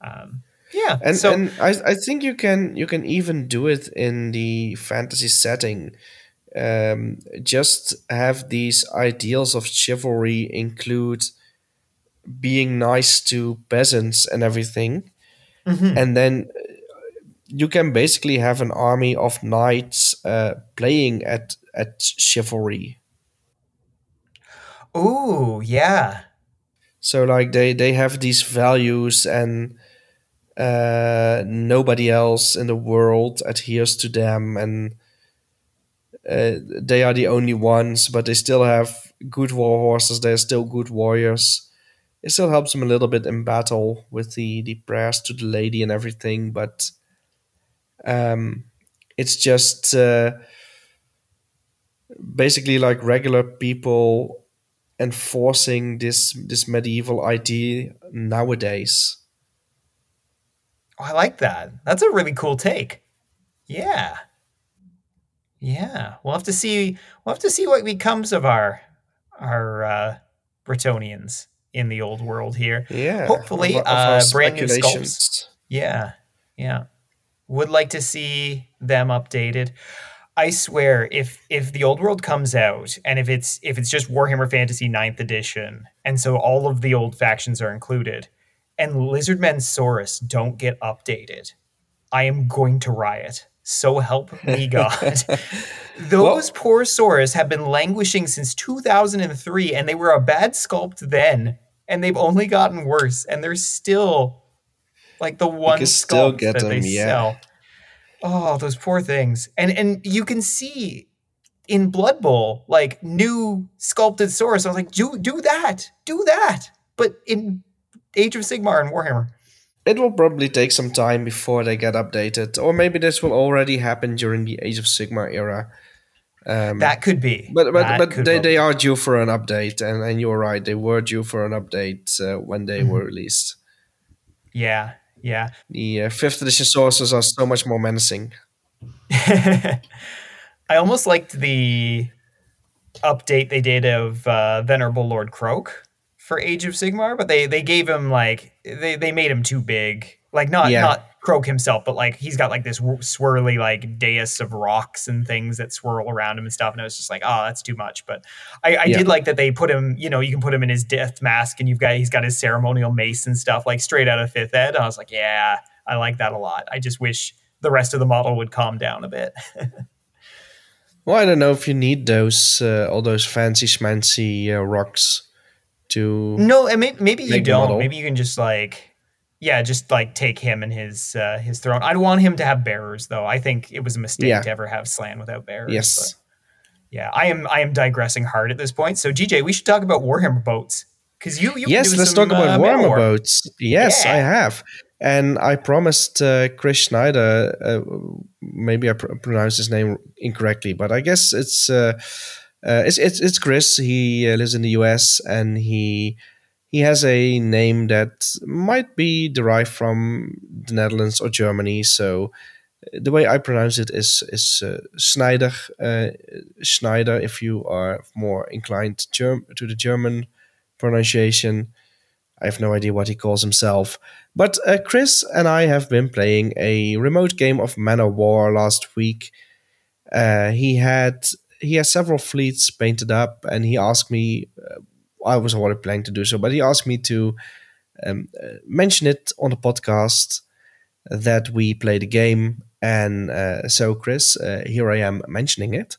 Um, yeah, And so and I, I think you can you can even do it in the fantasy setting. Um, just have these ideals of chivalry include being nice to peasants and everything, Mhm. and then you can basically have an army of knights uh, playing at at chivalry. ooh yeah, So like they they have these values and uh, nobody else in the world adheres to them and uh, they are the only ones, but they still have good war horses. They're still good warriors. It still helps them a little bit in battle with the the prayers to the lady and everything, but um, it's just uh, basically like regular people enforcing this this medieval idea nowadays. Oh, I like that. That's a really cool take. Yeah, yeah. We'll have to see. We'll have to see what becomes of our our uh, Bretonnians in the old world here. Yeah. Hopefully, uh, brand new sculpts. Yeah, yeah. Would like to see them updated. I swear, if if the old world comes out and if it's if it's just Warhammer Fantasy 9th edition, and so all of the old factions are included, and Lizardmen Saurus don't get updated, I am going to riot. So help me God. Those poor Saurus have been languishing since 2003, and they were a bad sculpt then, and they've only gotten worse, and they're still like the one still get that them, they yeah. sell. Oh, those poor things. And and you can see in Blood Bowl like new sculpted Saurus. I was like, do do that, do that. But in Age of Sigmar and Warhammer, It will probably take some time before they get updated, or maybe this will already happen during the Age of Sigmar era. Um, That could be. but but That but they, they are due for an update, and, and you're right. They were due for an update uh, when they Mm-hmm. were released. Yeah, yeah. The uh, fifth edition Saurus are so much more menacing. I almost liked the update they did of uh, Venerable Lord Kroak for Age of Sigmar, but they they gave him like they they made him too big. Like not Yeah. not Kroak himself, but like he's got like this swirly like dais of rocks and things that swirl around him and stuff. And I was just like, oh, that's too much. But I, I Yeah. did like that they put him. You know, you can put him in his death mask, and you've got he's got his ceremonial mace and stuff like straight out of Fifth Ed. I was like, yeah, I like that a lot. I just wish the rest of the model would calm down a bit. Well, I don't know if you need those uh, all those fancy schmancy uh, rocks to. No, and maybe, maybe you don't. Maybe you can just like, yeah, just like take him and his uh, his throne. I'd want him to have bearers, though. I think it was a mistake Yeah. to ever have Slann without bearers. Yes. but yeah, I am I am digressing hard at this point. So GJ, we should talk about Warhammer boats because you you Yes, let's some, talk about uh, Warhammer Man O' War. boats. Yes, Yeah. I have. And I promised uh, Chris Schneider, uh, maybe I pr- pronounced his name incorrectly, but I guess it's uh, uh, it's, it's it's Chris. He uh, lives in the U.S. and he he has a name that might be derived from the Netherlands or Germany. So uh, the way I pronounce it is is uh, Schneider. Uh, Schneider, if you are more inclined Germ- to the German pronunciation. I have no idea what he calls himself. But uh, Chris and I have been playing a remote game of Man O' War last week. Uh, he had he has several fleets painted up, and he asked me. I was already planning to do so, but he asked me to um, uh, mention it on the podcast that we play the game. And uh, so, Chris, uh, here I am mentioning it.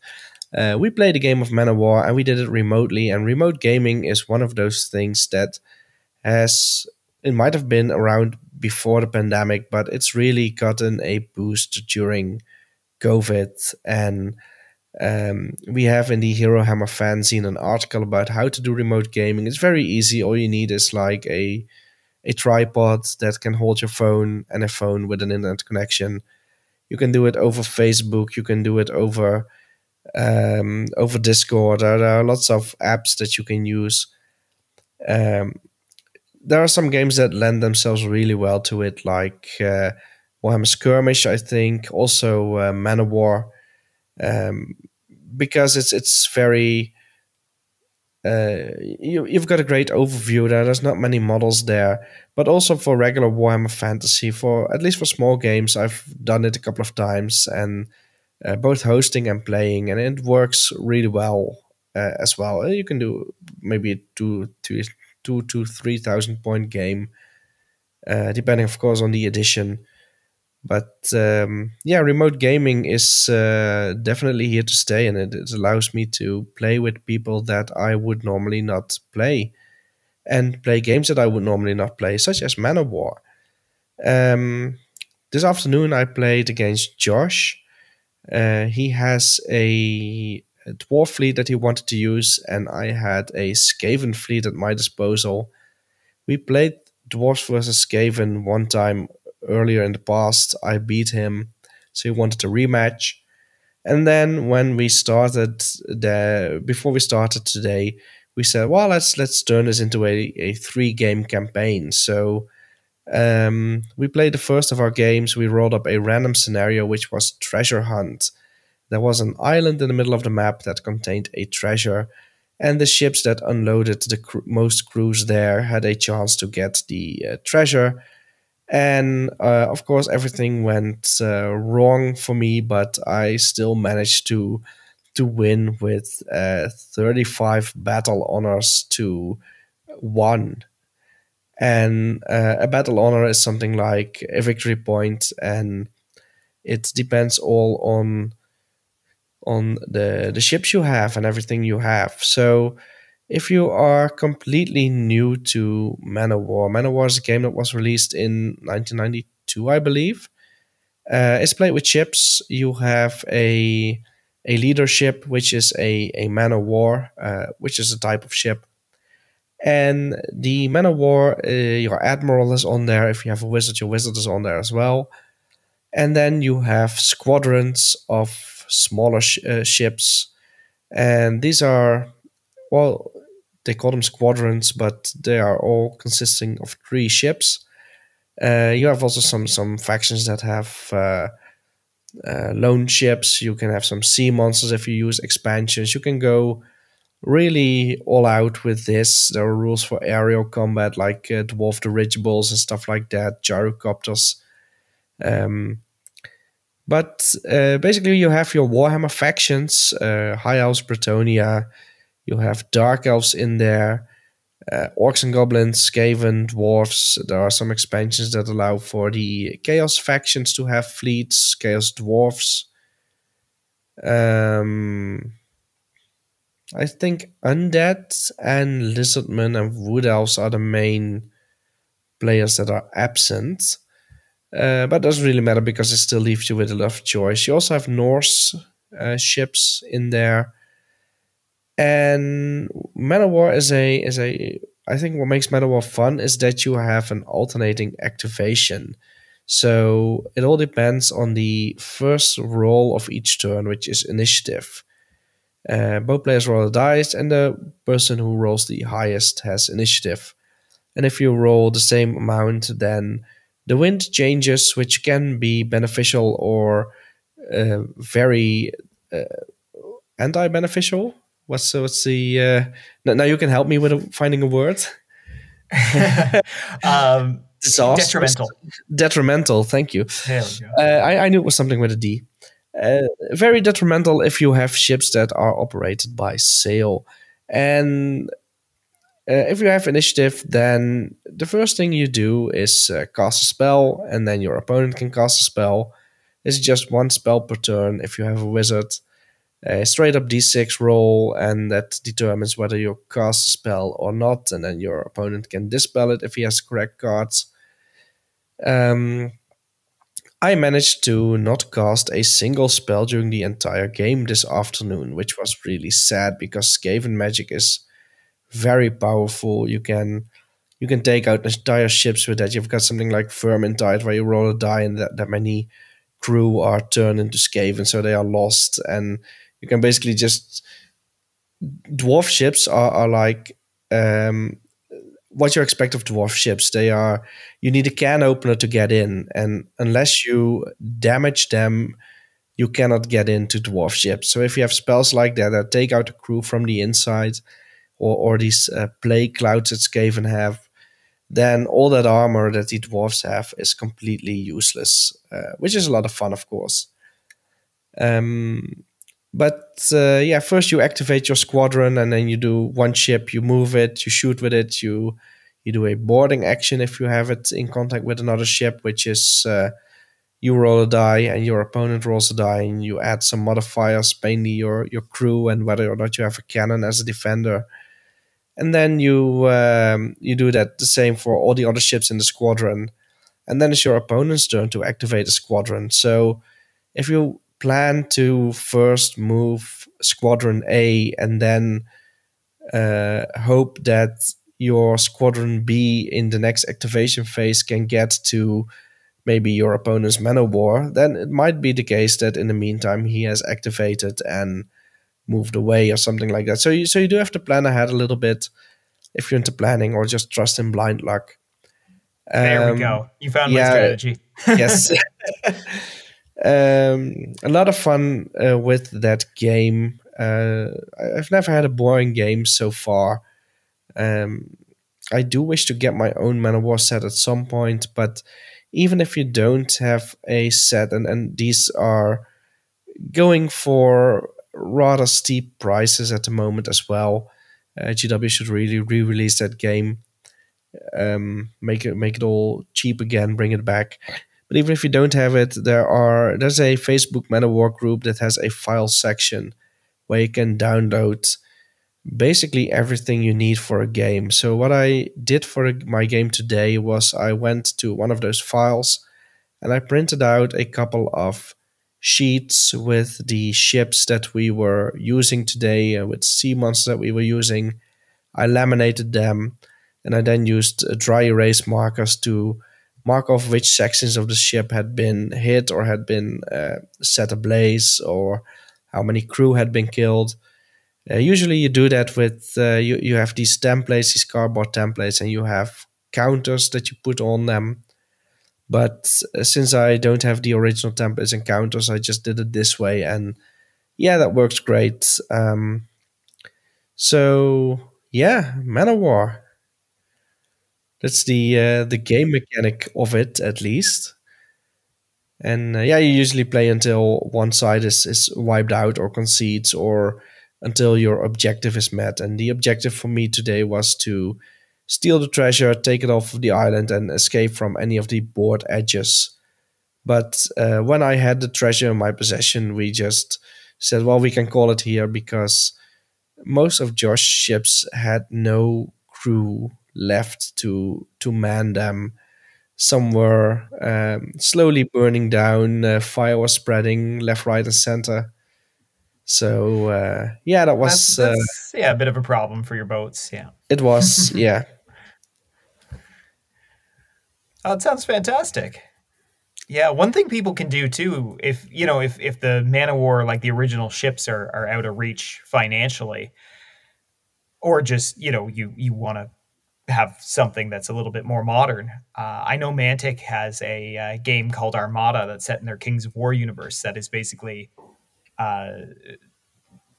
Uh, we played a game of Man O' War, and we did it remotely. And remote gaming is one of those things that has it might have been around before the pandemic, but it's really gotten a boost during COVID. And um, we have in the Hero Hammer fanzine an article about how to do remote gaming. It's very easy. All you need is like a a tripod that can hold your phone and a phone with an internet connection. You can do it over Facebook. You can do it over um, over Discord. There are lots of apps that you can use. Um, there are some games that lend themselves really well to it, like uh, Warhammer Skirmish, I think, also uh, Man O' War, um, because it's it's very. Uh, you, you've got a great overview there. There's not many models there, but also for regular Warhammer Fantasy, for at least for small games, I've done it a couple of times, and uh, both hosting and playing, and it works really well uh, as well. You can do maybe two, two, two to three thousand point game, uh, depending, of course, on the edition. But um, yeah, remote gaming is uh, definitely here to stay, and it, it allows me to play with people that I would normally not play, and play games that I would normally not play, such as Man O' War. Um, this afternoon, I played against Josh. Uh, he has a, a dwarf fleet that he wanted to use, and I had a Skaven fleet at my disposal. We played dwarves versus Skaven one time earlier in the past. I beat him, so he wanted a rematch. And then when we started the before we started today, we said, well, let's let's turn this into a, a three game campaign. So um, we played the first of our games. We rolled up a random scenario, which was treasure hunt. There was an island in the middle of the map that contained a treasure, and the ships that unloaded the cr- most crews there had a chance to get the uh, treasure. And uh, of course, everything went uh, wrong for me, but I still managed to to win with uh, 35 battle honors to one. And uh, a battle honor is something like a victory point, and it depends all on on the the ships you have and everything you have. So if you are completely new to Man O' War, Man O' War is a game that was released in 1992, I believe. Uh, it's played with ships. You have a a leadership, which is a, a man of war, uh, which is a type of ship. And the man of war, uh, your admiral is on there. If you have a wizard, your wizard is on there as well. And then you have squadrons of smaller sh- uh, ships And these are, well, they call them squadrons, but they are all consisting of three ships. Uh, you have also some some factions that have uh, uh, lone ships. You can have some sea monsters if you use expansions. You can go really all out with this. There are rules for aerial combat like uh, dwarf dirigibles and stuff like that, gyrocopters. Um, but uh, basically, you have your Warhammer factions, uh, High Elves, Bretonnia. You have Dark Elves in there, uh, Orcs and Goblins, Skaven, Dwarves. There are some expansions that allow for the Chaos factions to have fleets, Chaos Dwarves. Um, I think Undead and Lizardmen and Wood Elves are the main players that are absent. Uh, but it doesn't really matter because it still leaves you with a lot of choice. You also have Norse uh, ships in there, and Man O' War is a is a. I think what makes Man O' War fun is that you have an alternating activation. So it all depends on the first roll of each turn, which is initiative. Uh, both players roll a dice, and the person who rolls the highest has initiative. And if you roll the same amount, then the wind changes, which can be beneficial or uh, very uh, anti-beneficial. What's what's the uh, now? You can help me with finding a word. um, Disastrous. detrimental. Detrimental. Thank you. Uh, I, I knew it was something with a D. Uh, very detrimental if you have ships that are operated by sail. And uh, if you have initiative, then the first thing you do is uh, cast a spell, and then your opponent can cast a spell. It's just one spell per turn if you have a wizard. A straight up d6 roll, and that determines whether you cast a spell or not, and then your opponent can dispel it if he has correct cards. Um, I managed to not cast a single spell during the entire game this afternoon, which was really sad because Skaven magic is very powerful. You can you can take out entire ships with that. You've got something like Vermintide where you roll a die and that, that many crew are turned into Skaven, so they are lost. And you can basically just dwarf ships are, are like um, what you expect of dwarf ships. They are you need a can opener to get in, and unless you damage them, you cannot get into dwarf ships. So if you have spells like that that take out a crew from the inside, or or these uh, plague clouds that Skaven have, then all that armor that the dwarves have is completely useless, uh, which is a lot of fun, of course. Um, but uh, yeah, first you activate your squadron, and then you do one ship. You move it, you shoot with it, you you do a boarding action if you have it in contact with another ship, which is uh, you roll a die and your opponent rolls a die, and you add some modifiers, mainly your your crew and whether or not you have a cannon as a defender. And then you um, you do that the same for all the other ships in the squadron, and then it's your opponent's turn to activate a squadron. So if you plan to first move squadron A and then uh, hope that your squadron B in the next activation phase can get to maybe your opponent's Man O' War, then it might be the case that in the meantime he has activated and moved away or something like that. So you so you do have to plan ahead a little bit if you're into planning or just trust in blind luck. There Um, we go. You found my strategy. yes. um, a lot of fun uh, with that game. Uh, I've never had a boring game so far. Um, I do wish to get my own Man O' War set at some point, but even if you don't have a set, and, and these are going for rather steep prices at the moment as well, uh, GW should really re-release that game, um, make it make it all cheap again, bring it back. But even if you don't have it, there are there's a Facebook Man O' War group that has a file section where you can download basically everything you need for a game. So what I did for my game today was I went to one of those files and I printed out a couple of sheets with the ships that we were using today, uh, with sea monsters that we were using. I laminated them and I then used uh, dry erase markers to mark off which sections of the ship had been hit or had been uh, set ablaze or how many crew had been killed. Uh, usually, you do that with uh, you. You have these templates, these cardboard templates, and you have counters that you put on them. But uh, since I don't have the original templates and counters, I just did it this way, and yeah, that works great. Um, so yeah, Man O' War. That's the uh, the game mechanic of it, at least. And uh, yeah, you usually play until one side is, is wiped out or concedes, or until your objective is met. And the objective for me today was to steal the treasure, take it off of the island, and escape from any of the board edges. But uh, when I had the treasure in my possession, we just said, well, we can call it here because most of Josh's ships had no crew left to to man them. Some were um, slowly burning down. Uh, fire was spreading left, right, and center. So uh, yeah, that was That's, that's, yeah a bit of a problem for your boats. Yeah, it was yeah. Oh, it sounds fantastic. Yeah, one thing people can do too, if you know, if if the Man O' War, like the original ships, are are out of reach financially, or just you know, you you want to have something that's a little bit more modern. Uh, I know Mantic has a, uh game called Armada that's set in their Kings of War universe that is basically uh,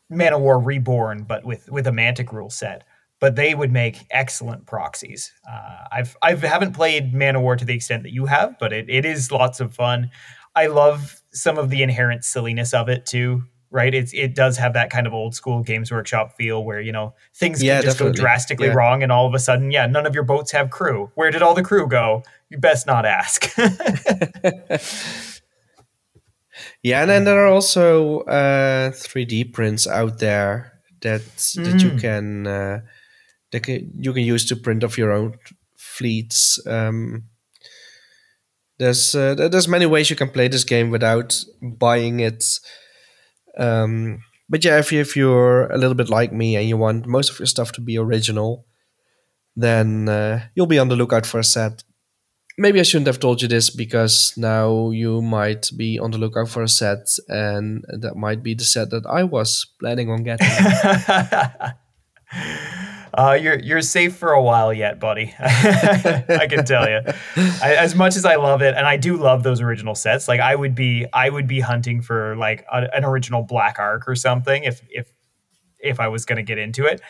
Man O' War Reborn, but with with a Mantic rule set. But they would make excellent proxies. Uh, I've I haven't played Man O' War to the extent that you have, but it, it is lots of fun. I love some of the inherent silliness of it too right? It's it does have that kind of old school Games Workshop feel where you know things Yeah, can just definitely. go drastically Yeah. wrong, and all of a sudden, yeah, none of your boats have crew. Where did all the crew go? You best not ask. Yeah, and then there are also uh, 3D prints out there that that you Mm. can uh, that can, you can use to print off your own fleets. Um, there's uh, there's many ways you can play this game without buying it. Um, but yeah, if you if you're a little bit like me and you want most of your stuff to be original, then uh, you'll be on the lookout for a set maybe I shouldn't have told you this because now you might be on the lookout for a set, and that might be the set that I was planning on getting. uh, you're you're safe for a while yet, buddy. I can tell you. I, as much as I love it, and I do love those original sets. Like I would be, I would be hunting for like a, an original Black Ark or something if if if I was going to get into it.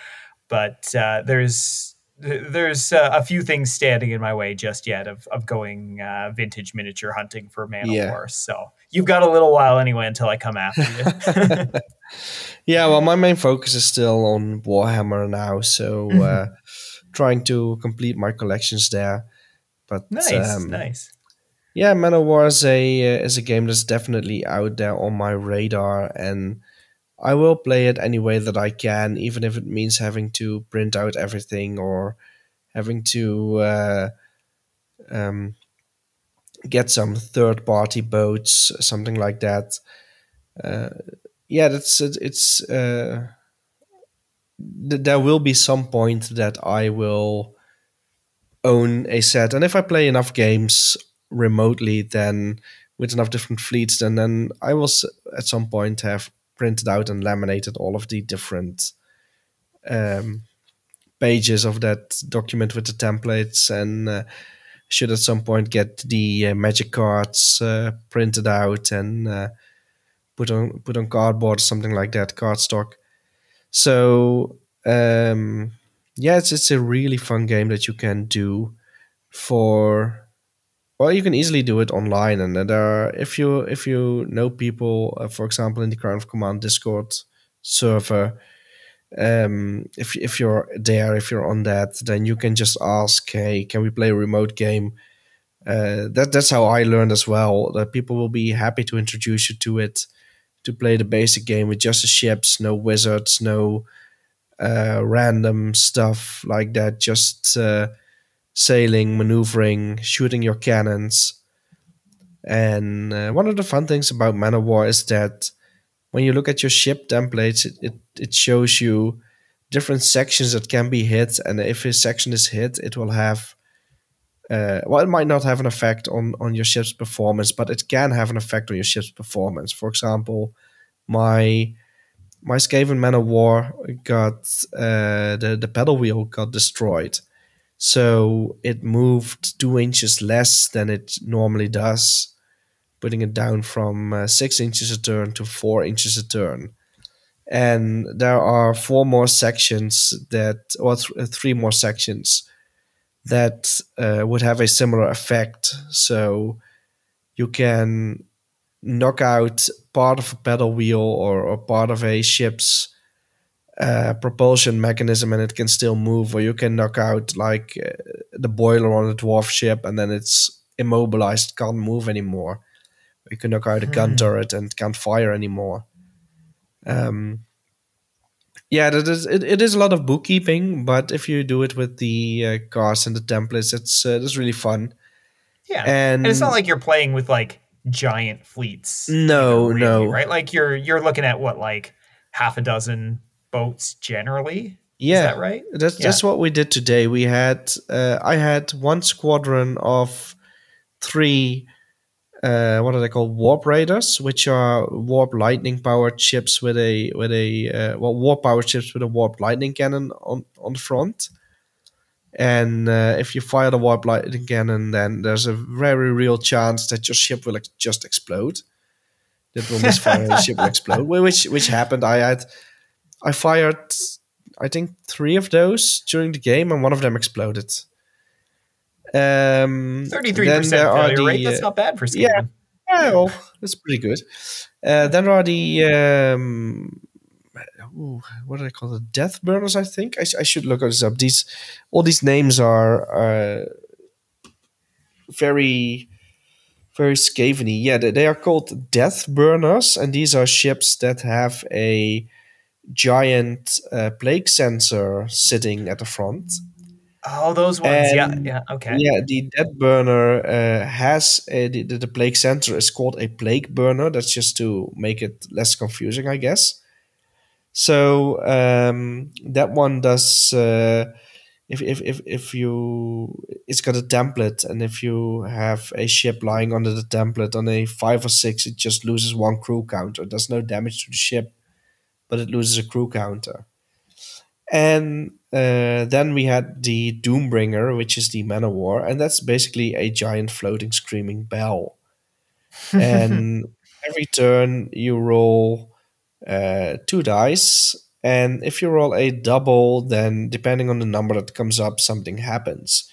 But uh, there's there's uh, a few things standing in my way just yet of of going uh, vintage miniature hunting for Man Yeah. of War. So you've got a little while anyway until I come after you. yeah, well, my main focus is still on Warhammer now, so uh, trying to complete my collections there. But nice, um, nice. yeah, Man O' War is a uh, is a game that's definitely out there on my radar, and I will play it any way that I can, even if it means having to print out everything or having to uh, um, get some third party boats, something like that. Uh, yeah, that's it, it's. Uh, th- there will be some point that I will own a set, and if I play enough games remotely, then with enough different fleets, then then I will s- at some point have printed out and laminated all of the different um, pages of that document with the templates, and uh, should at some point get the uh, magic cards uh, printed out and uh, put on put on cardboard, something like that, cardstock. So um, yeah, it's it's a really fun game that you can do for well, you can easily do it online, and there are if you if you know people, uh, for example, in the Crown of Command Discord server, um, if if you're there, if you're on that, then you can just ask, hey, can we play a remote game? Uh, that that's how I learned as well. That people will be happy to introduce you to it, to play the basic game with just the ships, no wizards, no uh, random stuff like that. Just uh, sailing, maneuvering, shooting your cannons. And uh, one of the fun things about Man O' War is that when you look at your ship templates, it, it, it shows you different sections that can be hit. And if a section is hit, it will have, uh, well, it might not have an effect on, on your ship's performance, but it can have an effect on your ship's performance. For example, my my Skaven Man O' War got uh, the the pedal wheel got destroyed, so it moved two inches less than it normally does, putting it down from uh, six inches a turn to four inches a turn. And there are four more sections that, or th- three more sections that uh, would have a similar effect. So you can knock out part of a pedal wheel or, or part of a ship's uh, propulsion mechanism and it can still move, or you can knock out like uh, the boiler on a dwarf ship and then it's immobilized, can't move anymore. You can knock out a gun turret and can't fire anymore. Um, yeah, that is, it, it is a lot of bookkeeping, but if you do it with the uh, cars and the templates, it's uh, it's really fun. Yeah, And- and, it's not like you're playing with like giant fleets. No, either, no. right? Like you're you're looking at what like half a dozen boats generally. Yeah, Is that right? That's Yeah. that's what we did today. We had uh, I had one squadron of three. Uh, what are they called? Warp raiders, which are warp lightning powered ships with a with a uh, well warp powered ships with a warp lightning cannon on on the front. And uh, if you fire the warp lightning cannon, then there's a very real chance that your ship will ex- just explode. That will misfire the ship will explode, which which happened. I had I fired I think three of those during the game, and one of them exploded. Um, Thirty-three then percent there are failure the, rate. That's not bad for Skaven. yeah. Yeah, well, that's pretty good. Uh, then there are the um, ooh, what do I call it? Death burners, I think. I, I should look this up. These all these names are uh, very very scaveny. Yeah, they, they are called death burners, and these are ships that have a giant uh, plague censer sitting at the front. Oh, those ones. yeah, And- yeah. Okay. Yeah, the dead burner uh, has a, the, the the plague center is called a plague burner. That's just to make it less confusing, I guess. So um, that one does. Uh, if, if, if, if you it's got a template and if you have a ship lying under the template on a five or six it just loses one crew counter it does no damage to the ship but it loses a crew counter and uh, then we had the Doombringer, which is the Man O' War, and that's basically a giant floating screaming bell. and every turn you roll uh, two dice, and if you roll a double, then depending on the number that comes up, something happens.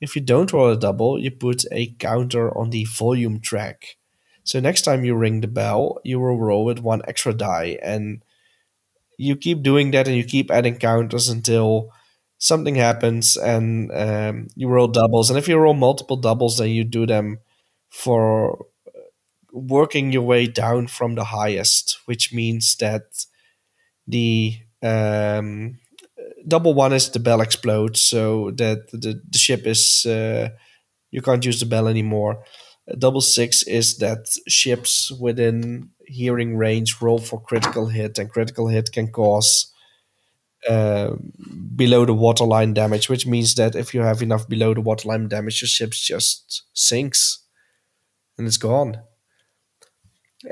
If you don't roll a double, you put a counter on the volume track. So next time you ring the bell, you will roll with one extra die, and you keep doing that and you keep adding counters until something happens and um, you roll doubles. And if you roll multiple doubles, then you do them for working your way down from the highest, which means that the um, double one is the bell explodes, so that the, the ship is uh, you can't use the bell anymore. Uh, Double six is that ships within hearing range roll for critical hit, and critical hit can cause uh, below the waterline damage, which means that if you have enough below the waterline damage, your ship just sinks and it's gone.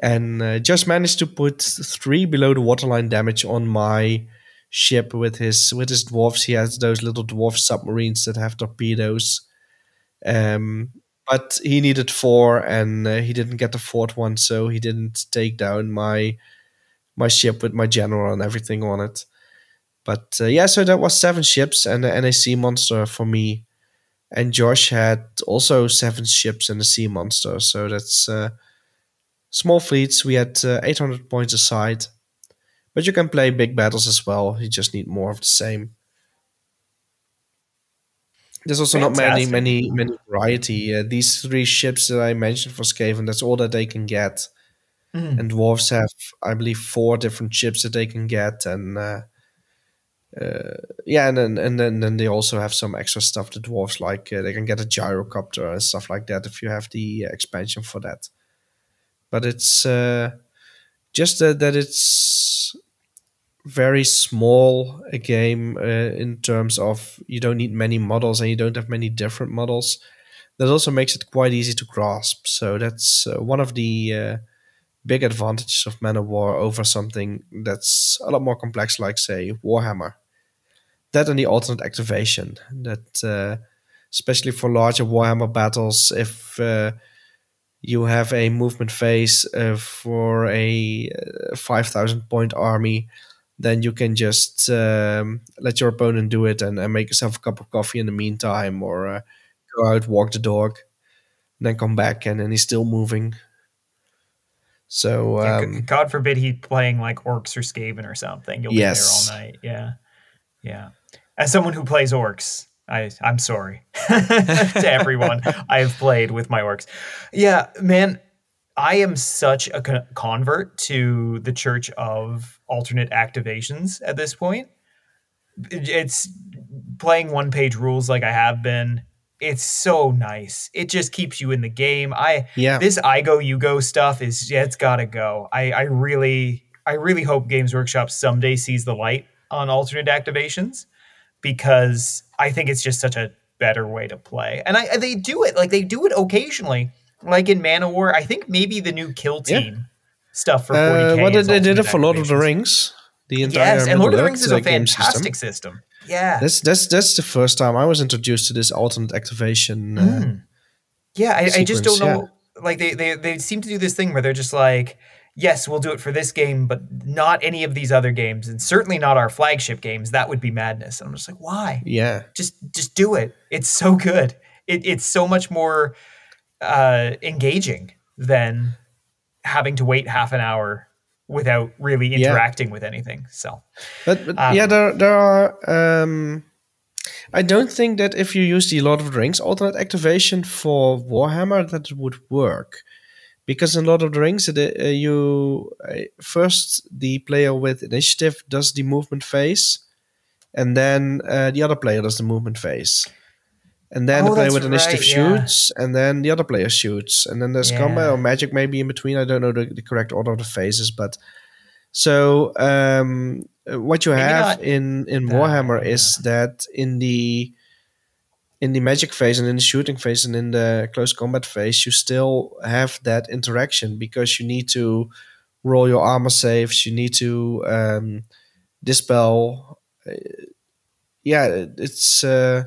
And uh, just managed to put three below the waterline damage on my ship with his with his dwarfs. He has those little dwarf submarines that have torpedoes. Um, but he needed four, and uh, he didn't get the fourth one, so he didn't take down my my ship with my general and everything on it. But uh, yeah, so that was seven ships and a sea monster for me. And Josh had also seven ships and a sea monster, so that's uh, small fleets. We had uh, 800 points aside, but you can play big battles as well. You just need more of the same. There's also not many, many, many variety. Uh, these three ships that I mentioned for Skaven, that's all that they can get. Mm. And dwarves have, I believe, four different ships that they can get, and uh, uh, yeah, and then and then, then they also have some extra stuff. The dwarves like uh, they can get a gyrocopter and stuff like that if you have the expansion for that. But it's uh, just that, that it's very small a game uh, in terms of you don't need many models and you don't have many different models. That also makes it quite easy to grasp. So that's uh, one of the uh, big advantages of Man O' War over something that's a lot more complex, like say Warhammer. That and the alternate activation. That uh, especially for larger Warhammer battles, if uh, you have a movement phase uh, for a uh, five thousand point army, then you can just um, let your opponent do it and, and, make yourself a cup of coffee in the meantime, or uh, go out, walk the dog, then come back, and then he's still moving. So, um, yeah, God forbid he's playing like orcs or Skaven or something. You'll yes. be there all night. Yeah, yeah. As someone who plays orcs, I I'm sorry to everyone I have played with my orcs. Yeah, man, I am such a convert to the Church of Alternate Activations at this point. It's playing one page rules like I have been. It's so nice. It just keeps you in the game. I yeah. This I go you go stuff is yeah, it's got to go. I I really I really hope Games Workshop someday sees the light on alternate activations because I think it's just such a better way to play. And I they do it like they do it occasionally like in Man O' War, I think maybe the new Kill Team yeah. stuff for 40k. Uh, well, they, they did it for Lord of the Rings. The entire yes, and Lord of the Rings is a fantastic system. system. Yeah, that's that's that's the first time I was introduced to this alternate activation. Uh, mm. Yeah, I, I, just don't know. Yeah. Like they, they they seem to do this thing where they're just like, yes, we'll do it for this game, but not any of these other games, and certainly not our flagship games. That would be madness. And I'm just like, why? Yeah, just just do it. It's so good. It, it's so much more uh, engaging than having to wait half an hour without really interacting yeah. with anything. So, but, but um, yeah, there there are. Um, I don't think that if you use the Lord of the Rings alternate activation for Warhammer, that it would work. Because in Lord of the Rings, uh, you uh, first the player with initiative does the movement phase, and then uh, the other player does the movement phase and then oh, the player with initiative right, shoots, yeah. and then the other player shoots, and then there's yeah. combat or magic maybe in between. I don't know the, the correct order of the phases, but so um, what you maybe have in in Warhammer is that in the in the magic phase and in the shooting phase and in the close combat phase, you still have that interaction because you need to roll your armor saves, you need to um, dispel. Uh, yeah, it's. Uh,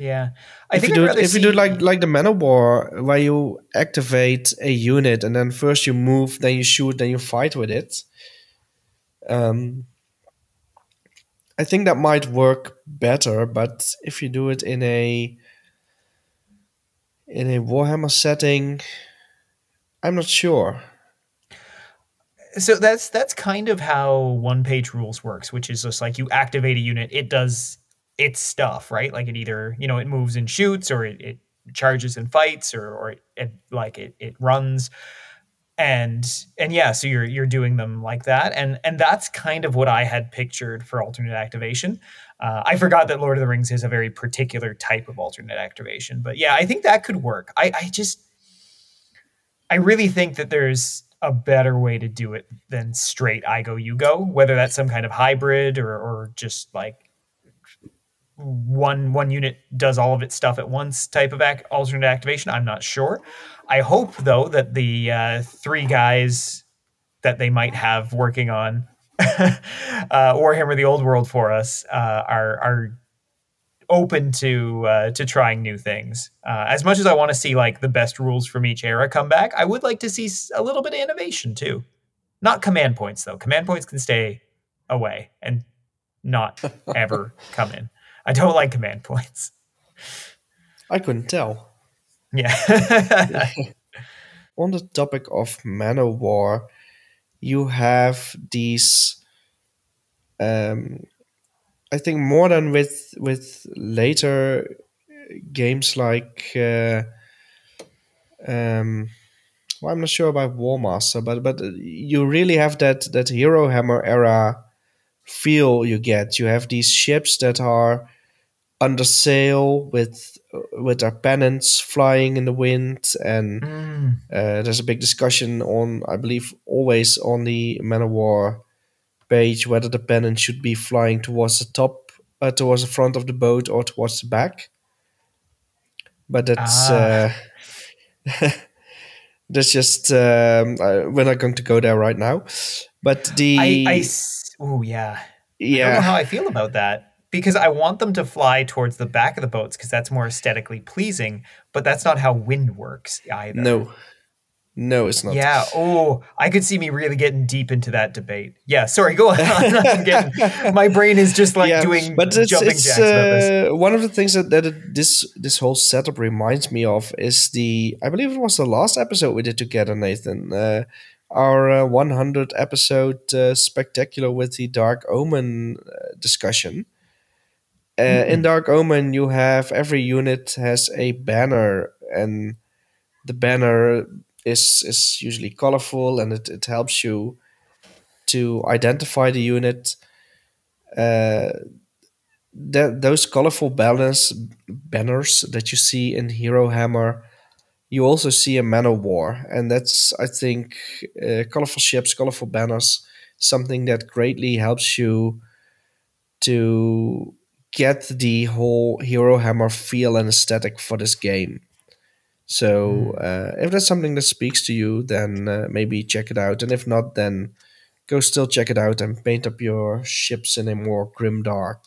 yeah, I if think you do it, if you do like like the Man O' War, where you activate a unit and then first you move, then you shoot, then you fight with it. Um, I think that might work better, but if you do it in a in a Warhammer setting, I'm not sure. So that's that's kind of how one page rules works, which is just like you activate a unit, it does its stuff, right? Like it either, you know, it moves and shoots or it, it charges and fights or, or it, it like it, it runs. And and yeah so you're you're doing them like that. And and that's kind of what i had pictured for alternate activation. Uh, i forgot that lord of the rings is a very particular type of alternate activation but yeah i think that could work. I i just i really think that there's a better way to do it than straight i go you go whether that's some kind of hybrid or or just like one one unit does all of its stuff at once type of ac- alternate activation. I'm not sure. I hope though that the uh, three guys that they might have working on uh, Warhammer: The Old World for us uh, are are open to uh, to trying new things. Uh, as much as I want to see like the best rules from each era come back, I would like to see a little bit of innovation too. Not command points though. Command points can stay away and not ever come in. I don't like command points. I couldn't tell. Yeah. On the topic of Man O' War, you have these. Um, I think more than with with later games like. Uh, um, well, I'm not sure about Warmaster, but but you really have that that Hero Hammer era feel you get. You have these ships that are under sail with with their pennants flying in the wind, and mm. uh, there's a big discussion on, I believe, always on the Man O' War page whether the pennant should be flying towards the top, uh, towards the front of the boat, or towards the back. But that's ah. uh, That's just um, uh, we're not going to go there right now. But the I, I oh yeah. Yeah. I don't know how I feel about that because I want them to fly towards the back of the boats because that's more aesthetically pleasing. But that's not how wind works either. no no it's not. Yeah. Oh, I could see me really getting deep into that debate. Yeah. Sorry. Go on. Getting, my brain is just like doing but it's, jumping it's jacks uh, one of the things that, that it, this this whole setup reminds me of is the I believe it was the last episode we did together, Nathan. Uh, our uh, 100 episode uh, spectacular with the Dark Omen uh, discussion. Uh, Mm-hmm. In Dark Omen, you have every unit has a banner, and the banner is is usually colorful, and it, it helps you to identify the unit. Uh, that those colorful banners banners that you see in Hero Hammer, you also see in Man O' War, and that's I think uh, colorful ships, colorful banners, something that greatly helps you to get the whole Hero Hammer feel and aesthetic for this game. So uh, if that's something that speaks to you, then uh, maybe check it out, and if not, then go still check it out and paint up your ships in a more grim dark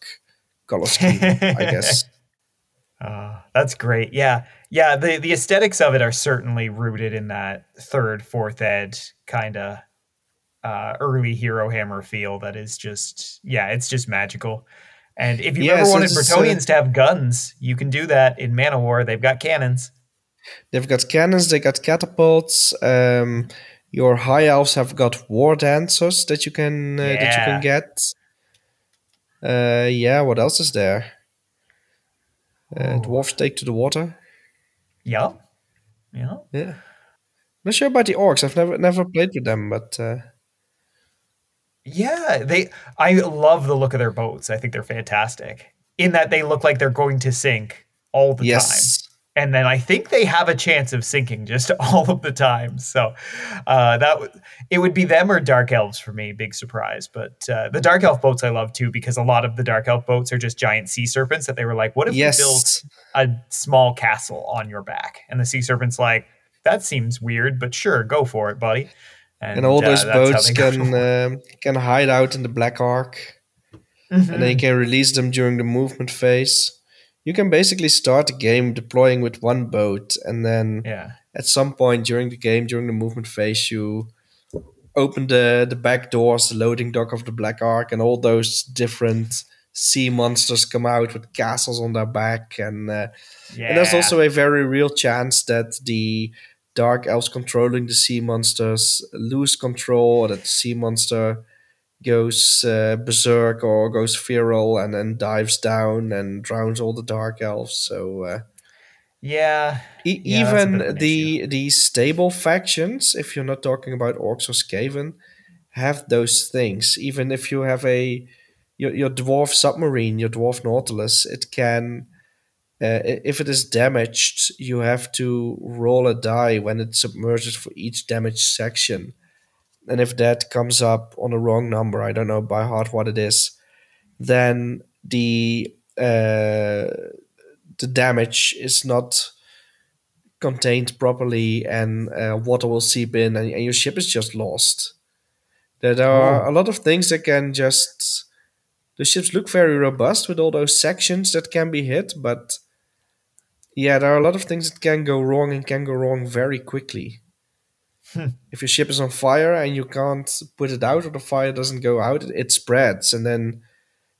color scheme, I guess. Uh, that's great. Yeah. Yeah. The, the aesthetics of it are certainly rooted in that third, fourth ed kind of uh, early Hero Hammer feel that is just, yeah, it's just magical. And if you've Yes, ever wanted it's, uh, to have guns, you can do that in Man O' War. They've got cannons. They've got cannons, they got catapults. Um, your high elves have got war dancers that you can uh, that you can get. Uh, yeah, what else is there? Uh, dwarves take to the water. Yeah. Yeah. Yeah, not sure about the orcs. I've never never played with them, but uh, Yeah, they. I love the look of their boats. I think they're fantastic in that they look like they're going to sink all the yes, time, and then I think they have a chance of sinking just all of the time. So uh, that would it would be them or dark elves for me. Big surprise, but uh, the dark elf boats I love too because a lot of the dark elf boats are just giant sea serpents that they were like, what if yes, we built a small castle on your back? And the sea serpent's like, that seems weird, but sure, go for it, buddy. and all uh, those how boats they go to can um, can hide out in the Black Ark. and then you can release them during the movement phase. You can basically start the game deploying with one boat, and then yeah. at some point during the game, during the movement phase, you open the the back doors, the loading dock of the Black Ark, and all those different sea monsters come out with castles on their back, and uh, Yeah. and there's also a very real chance that the dark elves controlling the sea monsters lose control, or that the sea monster goes uh, berserk or goes feral and then dives down and drowns all the dark elves. So uh, yeah. e- Yeah, that's a bit of even the the stable factions, if you're not talking about orcs or skaven, have those things. Even if you have a your, your dwarf submarine, your dwarf nautilus, it can. Uh, if it is damaged, you have to roll a die when it submerges for each damaged section. And if that comes up on a wrong number, I don't know by heart what it is, then the uh, the damage is not contained properly, and uh, water will seep in, and, and your ship is just lost. There, there are a lot of things that can just. The ships look very robust with all those sections that can be hit, but yeah, there are a lot of things that can go wrong and can go wrong very quickly. If your ship is on fire and you can't put it out or the fire doesn't go out, it, spreads. And then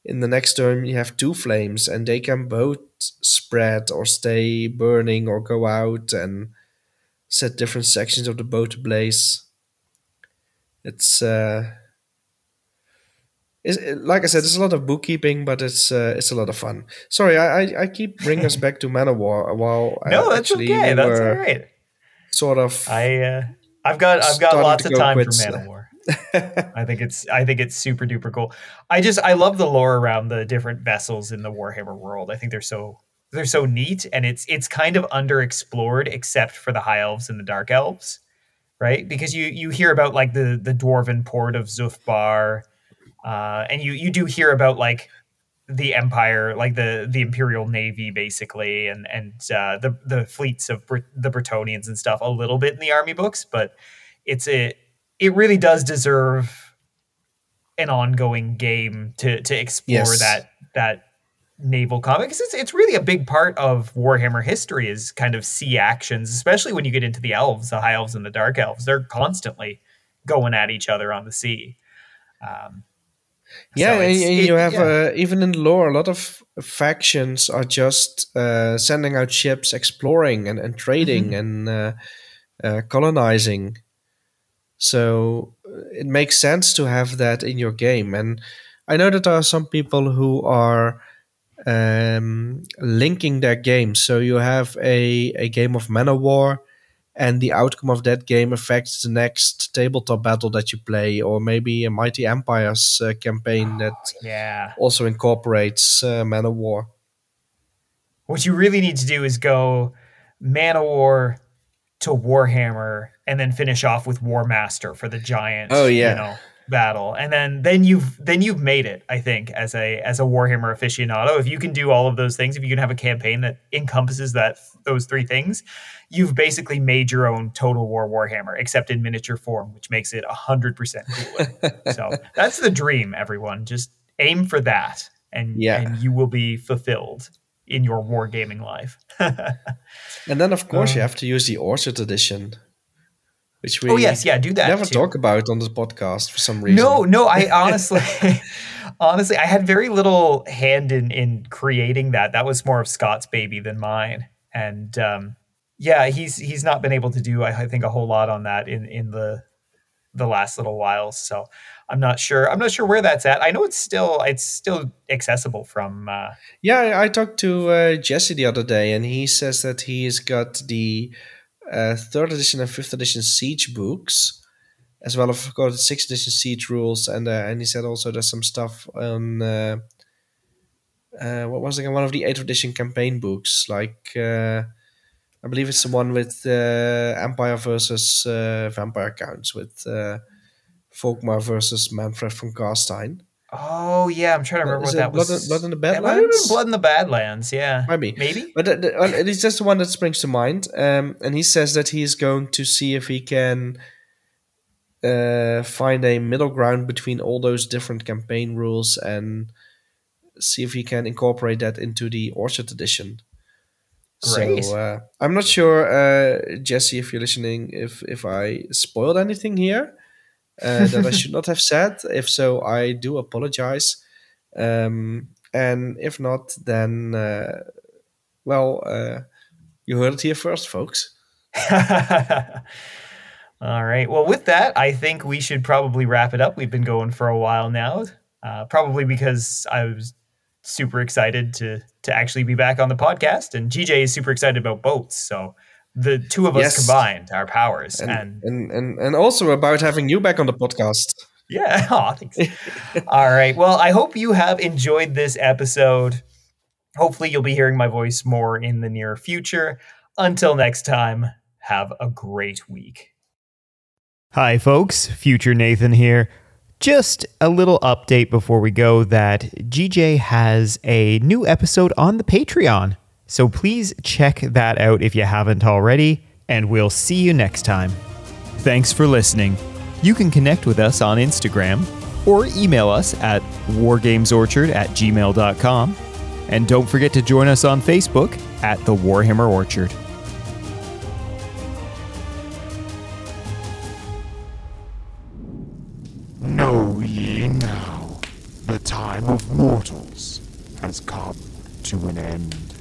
in the next turn, you have two flames and they can both spread or stay burning or go out and set different sections of the boat ablaze. It's, uh, it's, like I said, there's a lot of bookkeeping, but it's uh, it's a lot of fun. Sorry, I I, I keep bringing us back to Man O' War while uh, No, that's actually okay. we That's all right. sort of I uh, I've got I've got lots of time for Man O' War. I think it's I think it's super duper cool. I just I love the lore around the different vessels in the Warhammer world. I think they're so they're so neat and it's it's kind of underexplored except for the high elves and the dark elves, right? Because you you hear about like the the dwarven port of Zufbar, uh, and you you do hear about like the empire like the the imperial navy basically and and uh, the the fleets of Brit- the Bretonnians and stuff a little bit in the army books but it's a it really does deserve an ongoing game to to explore Yes. that that naval comic 'Cause it's it's really a big part of Warhammer history is kind of sea actions, especially when you get into the elves, the high elves and the dark elves. They're constantly going at each other on the sea. Um, Yeah, so and, and it- you have yeah. uh, even in lore, a lot of factions are just uh, sending out ships, exploring and, and trading Mm-hmm. and uh, uh, colonizing. So uh, it makes sense to have that in your game. And I know that there are some people who are um, linking their games. So you have a, a game of Man O' War, and the outcome of that game affects the next tabletop battle that you play, or maybe a Mighty Empires uh, campaign that yeah. also incorporates uh, Man O' War. What you really need to do is go Man O' War to Warhammer and then finish off with Warmaster for the giant Oh, yeah. you know, battle. And then then you've then you've made it, I think, as a as a Warhammer aficionado. If you can do all of those things, if you can have a campaign that encompasses that those three things, you've basically made your own Total War Warhammer, except in miniature form, which makes it hundred percent cooler. so that's the dream, everyone. Just aim for that and, Yeah. and you will be fulfilled in your wargaming life. And then, of course, you Uh. have to use the Orchard edition, which we oh yes, yeah, do that. never too. talk about on this podcast for some reason. No, no, I honestly honestly I had very little hand in in creating that. That was more of Scott's baby than mine. And um yeah, he's he's not been able to do I, I think a whole lot on that in in the the last little while. So I'm not sure. I'm not sure where that's at. I know it's still it's still accessible from uh Yeah, I, I talked to uh, Jesse the other day, and he says that he's got the uh, third edition and fifth edition Siege books, as well as of course sixth edition Siege rules, and uh, and he said also there's some stuff on uh, uh, what was it? One of the eighth edition campaign books, like uh, I believe it's the one with uh, Empire versus uh, Vampire Counts with uh, Volkmar versus Manfred von Carstein. Oh yeah, I'm trying to remember Is what that Blood was. in- Blood in the That might have been Badlands? Blood in the Badlands, yeah. Maybe. Maybe? But the, the, it's just the one that springs to mind. Um, and he says that he is going to see if he can uh, find a middle ground between all those different campaign rules and see if he can incorporate that into the Orchard edition. Great. So uh, I'm not sure, uh, Jesse, if you're listening, if if I spoiled anything here uh, that I should not have said. If so, I do apologize. Um, and if not, then uh, well, uh, you heard it here first, folks. All right. Well, with that, I think we should probably wrap it up. We've been going for a while now, uh, probably because I was super excited to to actually be back on the podcast, and GJ is super excited about boats. So the two of us Yes. combined our powers, And, and, and and and also about having you back on the podcast. yeah, aw, thanks. All right. Well, I hope you have enjoyed this episode. Hopefully, you'll be hearing my voice more in the near future. Until next time, have a great week. Hi, folks. Future Nathan here. Just a little update before we go that GJ has a new episode on the Patreon. So please check that out if you haven't already, and we'll see you next time. Thanks for listening. You can connect with us on Instagram or email us at wargamesorchard at gmail.com. And don't forget to join us on Facebook at the Warhammer Orchard. Know ye now, the time of mortals has come to an end.